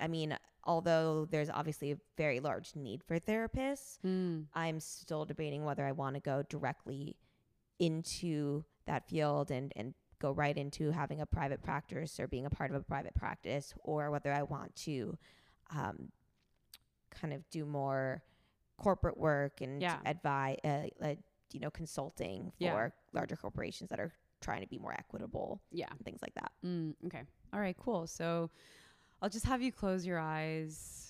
A: I mean, although there's obviously a very large need for therapists, I'm still debating whether I want to go directly into that field and, and go right into having a private practice or being a part of a private practice, or whether I want to um, kind of do more corporate work and
B: Yeah.
A: advise, uh, uh, you know, consulting for
B: Yeah.
A: larger corporations that are trying to be more equitable
B: Yeah.
A: and things like that.
B: Mm, okay. All right, cool. So I'll just have you close your eyes.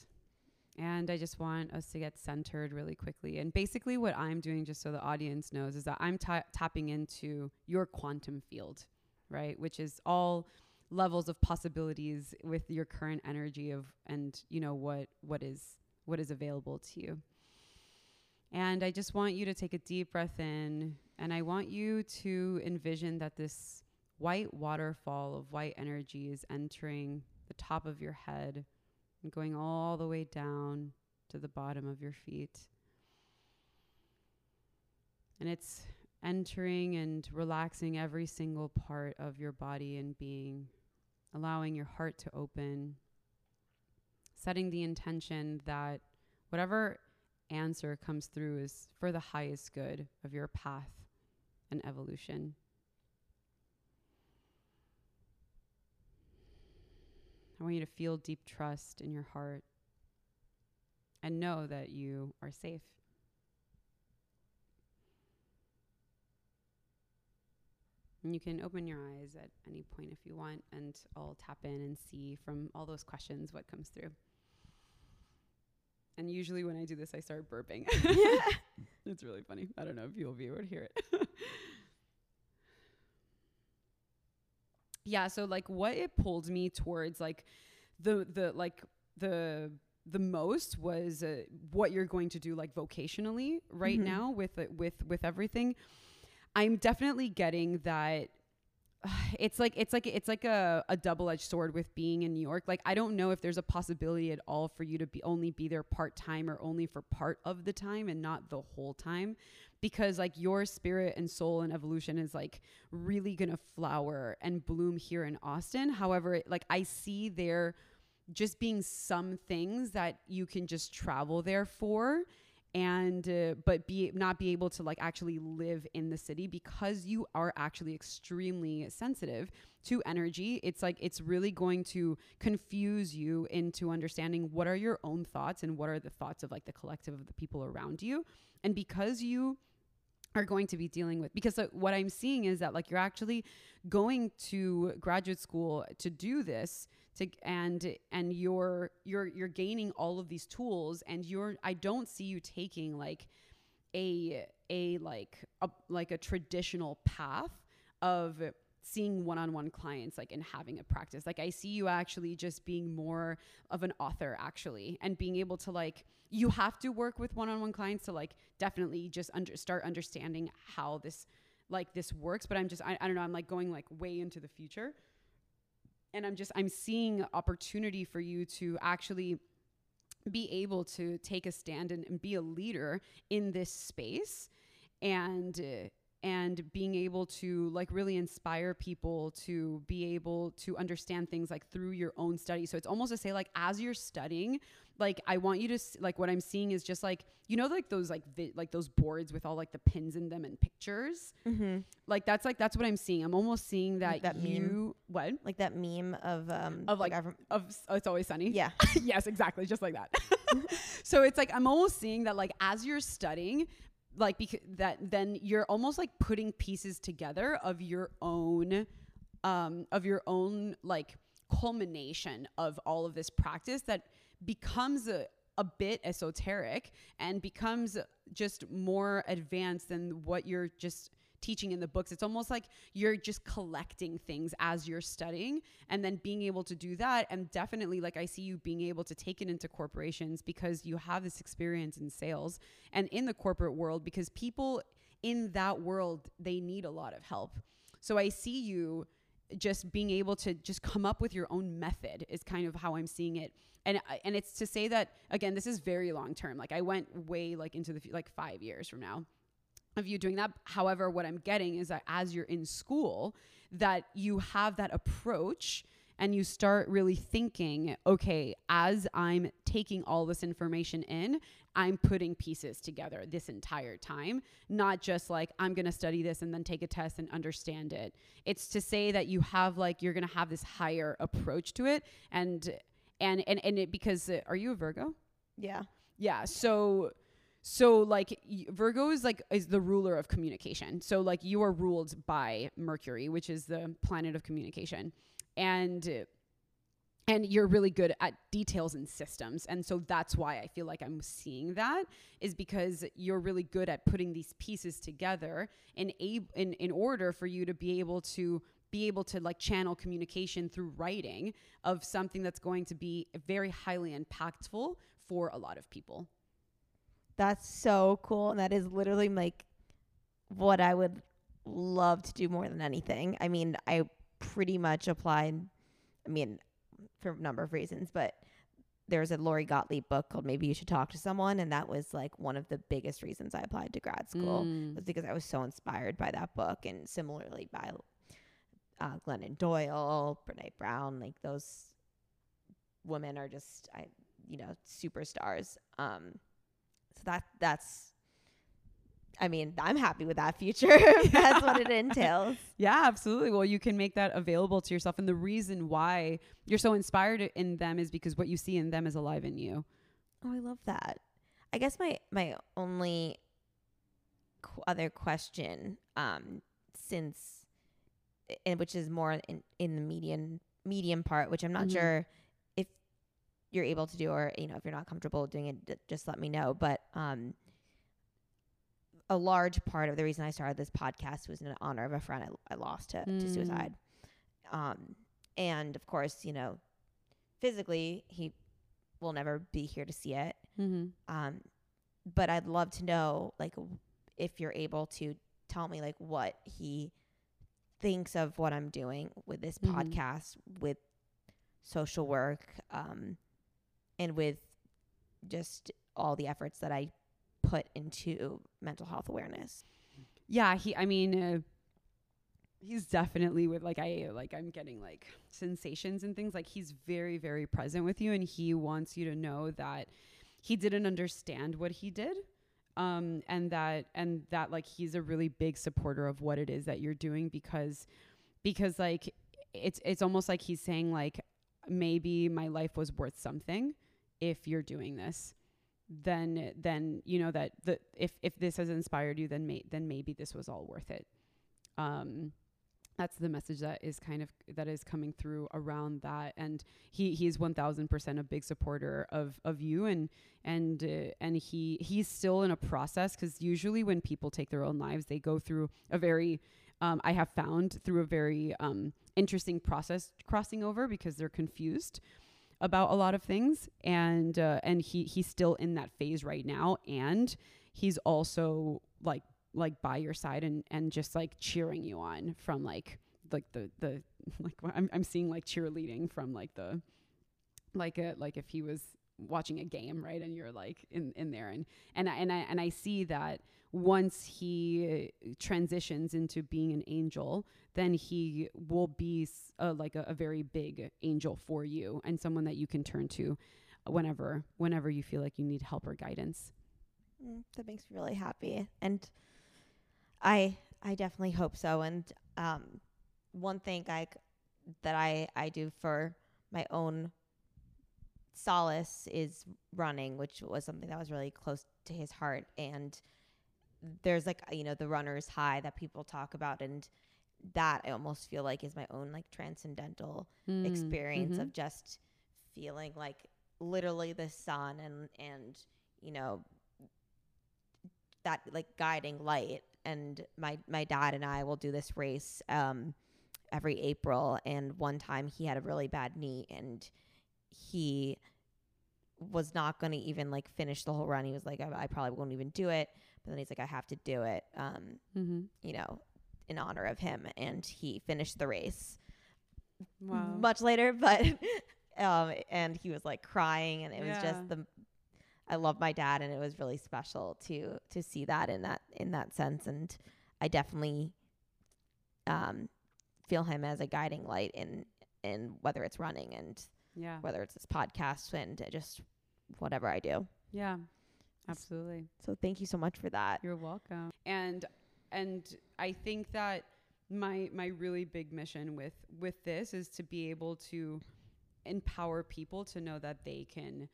B: And I just want us to get centered really quickly. And basically, what I'm doing, just so the audience knows, is that I'm ta- tapping into your quantum field, right? Which is all levels of possibilities with your current energy of and you know what what is what is available to you and I just want you to take a deep breath in and I want you to envision that this white waterfall of white energy is entering the top of your head and going all the way down to the bottom of your feet. And it's entering and relaxing every single part of your body and being, allowing your heart to open, setting the intention that whatever answer comes through is for the highest good of your path and evolution. I want you to feel deep trust in your heart and know that you are safe. And you can open your eyes at any point if you want, and I'll tap in and see from all those questions what comes through. And usually when I do this, I start burping. it's really funny. I don't know if you'll be able to hear it. yeah. So like what it pulled me towards like the, the, like the, the most was uh, what you're going to do like vocationally right now with, it- with, with everything. I'm definitely getting that it's like it's like it's like a, a double-edged sword with being in New York. Like I don't know if there's a possibility at all for you to be only be there part-time or only for part of the time and not the whole time because like your spirit and soul and evolution is like really to flower and bloom here in Austin. However, like I see there just being some things that you can just travel there for and uh, but be not be able to like actually live in the city because you are actually extremely sensitive to energy. It's like it's really going to confuse you into understanding what are your own thoughts and what are the thoughts of like the collective of the people around you. And because you are going to be dealing with because uh, what i'm seeing is that like you're actually going to graduate school to do this to and and you're you're you're gaining all of these tools and you're i don't see you taking like a a like a like a traditional path of seeing one-on-one clients like and having a practice. Like i see you actually just being more of an author actually and being able to like you have to work with one-on-one clients to like definitely just under, start understanding how this like this works but i'm just I, I don't know i'm like going like way into the future and i'm just i'm seeing opportunity for you to actually be able to take a stand and, and be a leader in this space and uh, and being able to like really inspire people to be able to understand things like through your own study. So it's almost to say like as you're studying like i want you to like what i'm seeing is just like you know like those like vi- like those boards with all like the pins in them and pictures
A: Mm-hmm.
B: like that's like that's what i'm seeing i'm almost seeing that,
A: Like that meme?
B: what
A: Like that meme of um
B: Of, like, of oh, it's always sunny
A: yeah.
B: yes, exactly, just like that. so it's like I'm almost seeing that like as you're studying, like because that then you're almost like putting pieces together of your own um of your own like culmination of all of this practice that becomes a a bit esoteric and becomes just more advanced than what you're just teaching in the books. It's almost like you're just collecting things as you're studying and then being able to do that. And definitely, like, I see you being able to take it into corporations because you have this experience in sales and in the corporate world because people in that world, they need a lot of help. So I see you just being able to just come up with your own method is kind of how I'm seeing it. And and it's to say that again, this is very long term. Like I went way like into the like 5 years from now of you doing that. However, what I'm getting is that as you're in school, that you have that approach and you start really thinking, okay, as I'm taking all this information in, I'm putting pieces together this entire time, not just like I'm going to study this and then take a test and understand it. It's to say that you have like you're going to have this higher approach to it and and and and it because uh, are you a Virgo?
A: Yeah.
B: Yeah. So so like Virgo is like is the ruler of communication. So like you are ruled by Mercury, which is the planet of communication. And and you're really good at details and systems. And so that's why I feel like I'm seeing that is because you're really good at putting these pieces together in a in, in order for you to be able to be able to like channel communication through writing of something that's going to be very highly impactful for a lot of people.
A: That's so cool. And that is literally like what I would love to do more than anything. I mean, I pretty much applied, I mean, for a number of reasons, but there's a Lori Gottlieb book called Maybe You Should Talk to Someone. And that was like one of the biggest reasons I applied to grad school
B: Mm.
A: was because I was so inspired by that book and similarly by uh, Glennon Doyle, Brene Brown. Like those women are just, I, you know, superstars. Um, so that that's, I mean, I'm happy with that future. that's what it entails.
B: Yeah, absolutely. Well, you can make that available to yourself. And the reason why you're so inspired in them is because what you see in them is alive in you.
A: Oh, I love that. I guess my my only qu- other question, um, since, and which is more in in the median medium part, which I'm not
B: Mhm.
A: sure if you're able to do, or you know, if you're not comfortable doing it, d- just let me know. But um, a large part of the reason I started this podcast was in honor of a friend I, I lost to, to
B: Mm.
A: suicide. Um, and of course, you know, physically he will never be here to see it.
B: Mm-hmm.
A: Um, but I'd love to know, like, w- if you're able to tell me, like, what he thinks of what I'm doing with this
B: Mhm.
A: podcast, with social work, um, and with just all the efforts that I put into mental health awareness.
B: Yeah, he. I mean, uh, he's definitely with like I like I'm getting like sensations and things. Like he's very very present with you, and he wants you to know that he didn't understand what he did. Um, and that and that like he's a really big supporter of what it is that you're doing because because like it's it's almost like he's saying like maybe my life was worth something if you're doing this. Then then you know that the if if this has inspired you then may, then maybe this was all worth it. Um that's the message that is kind of that is coming through around that. And he he's 1000% a big supporter of of you and and uh, and he he's still in a process cuz usually when people take their own lives they go through a very um, I have found through a very um, interesting process crossing over because they're confused about a lot of things. And uh, and he he's still in that phase right now. And he's also like like by your side and and just like cheering you on from like like the the like I'm I'm seeing like cheerleading from like the like a like if he was watching a game right and you're like in in there. And and I, and I and I see that once he transitions into being an angel then he will be a, like a, a very big angel for you and someone that you can turn to whenever whenever you feel like you need help or guidance.
A: Mm, that makes me really happy, and I I definitely hope so. And um, one thing I that I I do for my own solace is running, which was something that was really close to his heart. And there's like you know the runner's high that people talk about, and that I almost feel like is my own like transcendental
B: Mm,
A: experience
B: mhm.
A: of just feeling like literally the sun and and you know that like guiding light and my my dad and I will do this race um every April. And one time he had a really bad knee and he was not going to even like finish the whole run. He was like I, I probably won't even do it. But then he's like I have to do it um
B: mm-hmm.
A: you know in honor of him. And he finished the race
B: wow.
A: much later, but um, and he was like crying, and it was just the. I love my dad, and it was really special to to see that in that in that sense, and I definitely um, feel him as a guiding light in in whether it's running and
B: yeah
A: whether it's this podcast and just whatever I do.
B: yeah absolutely
A: So thank you so much for that.
B: You're welcome. And and I think that my my really big mission with with this is to be able to empower people to know that they can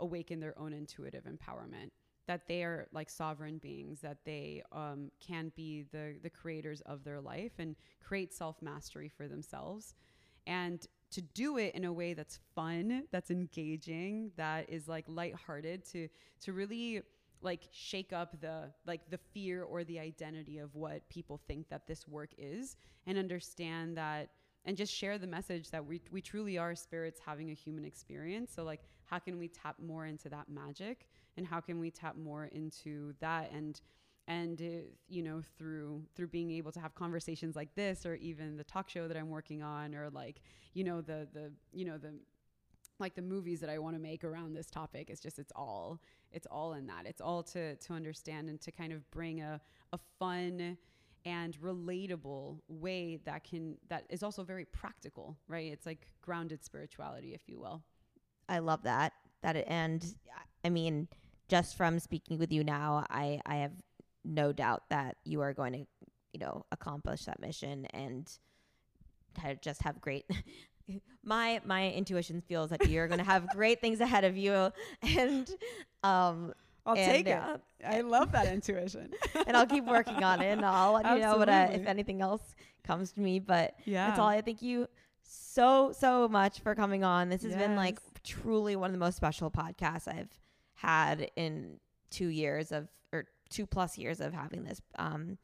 B: awaken their own intuitive empowerment that they are like sovereign beings that they um, can be the the creators of their life and create self mastery for themselves. And to do it in a way that's fun that's engaging that is like lighthearted to to really like shake up the like the fear or the identity of what people think that this work is and understand that and just share the message that we, we truly are spirits having a human experience. So like how can we tap more into that magic and how can we tap more into that and and you know through through being able to have conversations like this or even the talk show that i'm working on or like you know the the you know the like the movies that I want to make around this topic. It's just it's all it's all in that. It's all to to understand and to kind of bring a a fun and relatable way that can that is also very practical, right? It's like grounded spirituality, if you will.
A: I love that. That it, and I mean, just from speaking with you now, I I have no doubt that you are going to, you know, accomplish that mission and just have great. my my intuition feels that you're going to have great things ahead of you, and um,
B: I'll
A: And,
B: take it.
A: uh,
B: I love that intuition.
A: and I'll keep working on it, and I'll let you know what I, if anything else comes to me. But
B: Yeah.
A: that's all. I thank you so so much for coming on. This has been like
B: Yes.
A: Truly one of the most special podcasts I've had in two years of or two plus years of having this um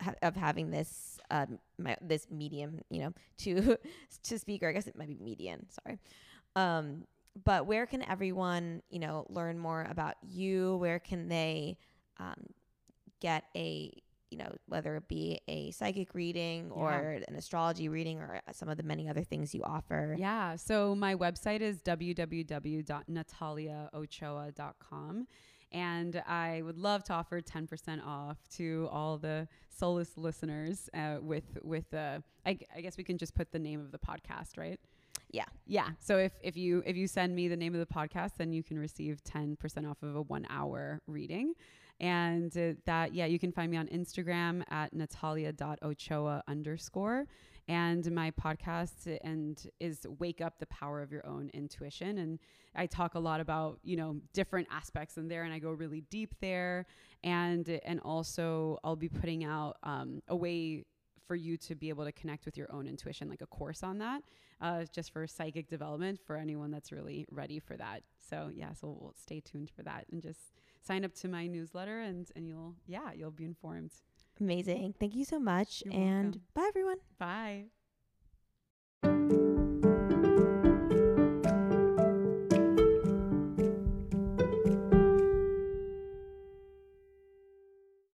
A: ha- of having this um my, this medium you know to to speaker. I guess it might be median. Sorry. Um, but where can everyone you know learn more about you? Where can they um, get a you know whether it be a psychic reading or an astrology reading or some of the many other things you offer
B: Yeah. So my website is www.nataliaochoa.com. And I would love to offer 10% off to all the soulless listeners uh, with, with uh, I, I guess we can just put the name of the podcast, right?
A: Yeah.
B: Yeah. So if, if you if you send me the name of the podcast, then you can receive 10% off of a one hour reading. And uh, that, yeah, you can find me on Instagram at natalia.ochoa underscore. And my podcast and is Wake Up the Power of Your Own Intuition. And I talk a lot about, you know, different aspects in there and I go really deep there. And and also I'll be putting out um, a way for you to be able to connect with your own intuition, like a course on that, uh, just for psychic development for anyone that's really ready for that. So yeah, so we'll stay tuned for that and just sign up to my newsletter and and you'll yeah you'll be informed.
A: Amazing. Thank you so much
B: You're
A: and
B: welcome.
A: bye everyone.
B: Bye.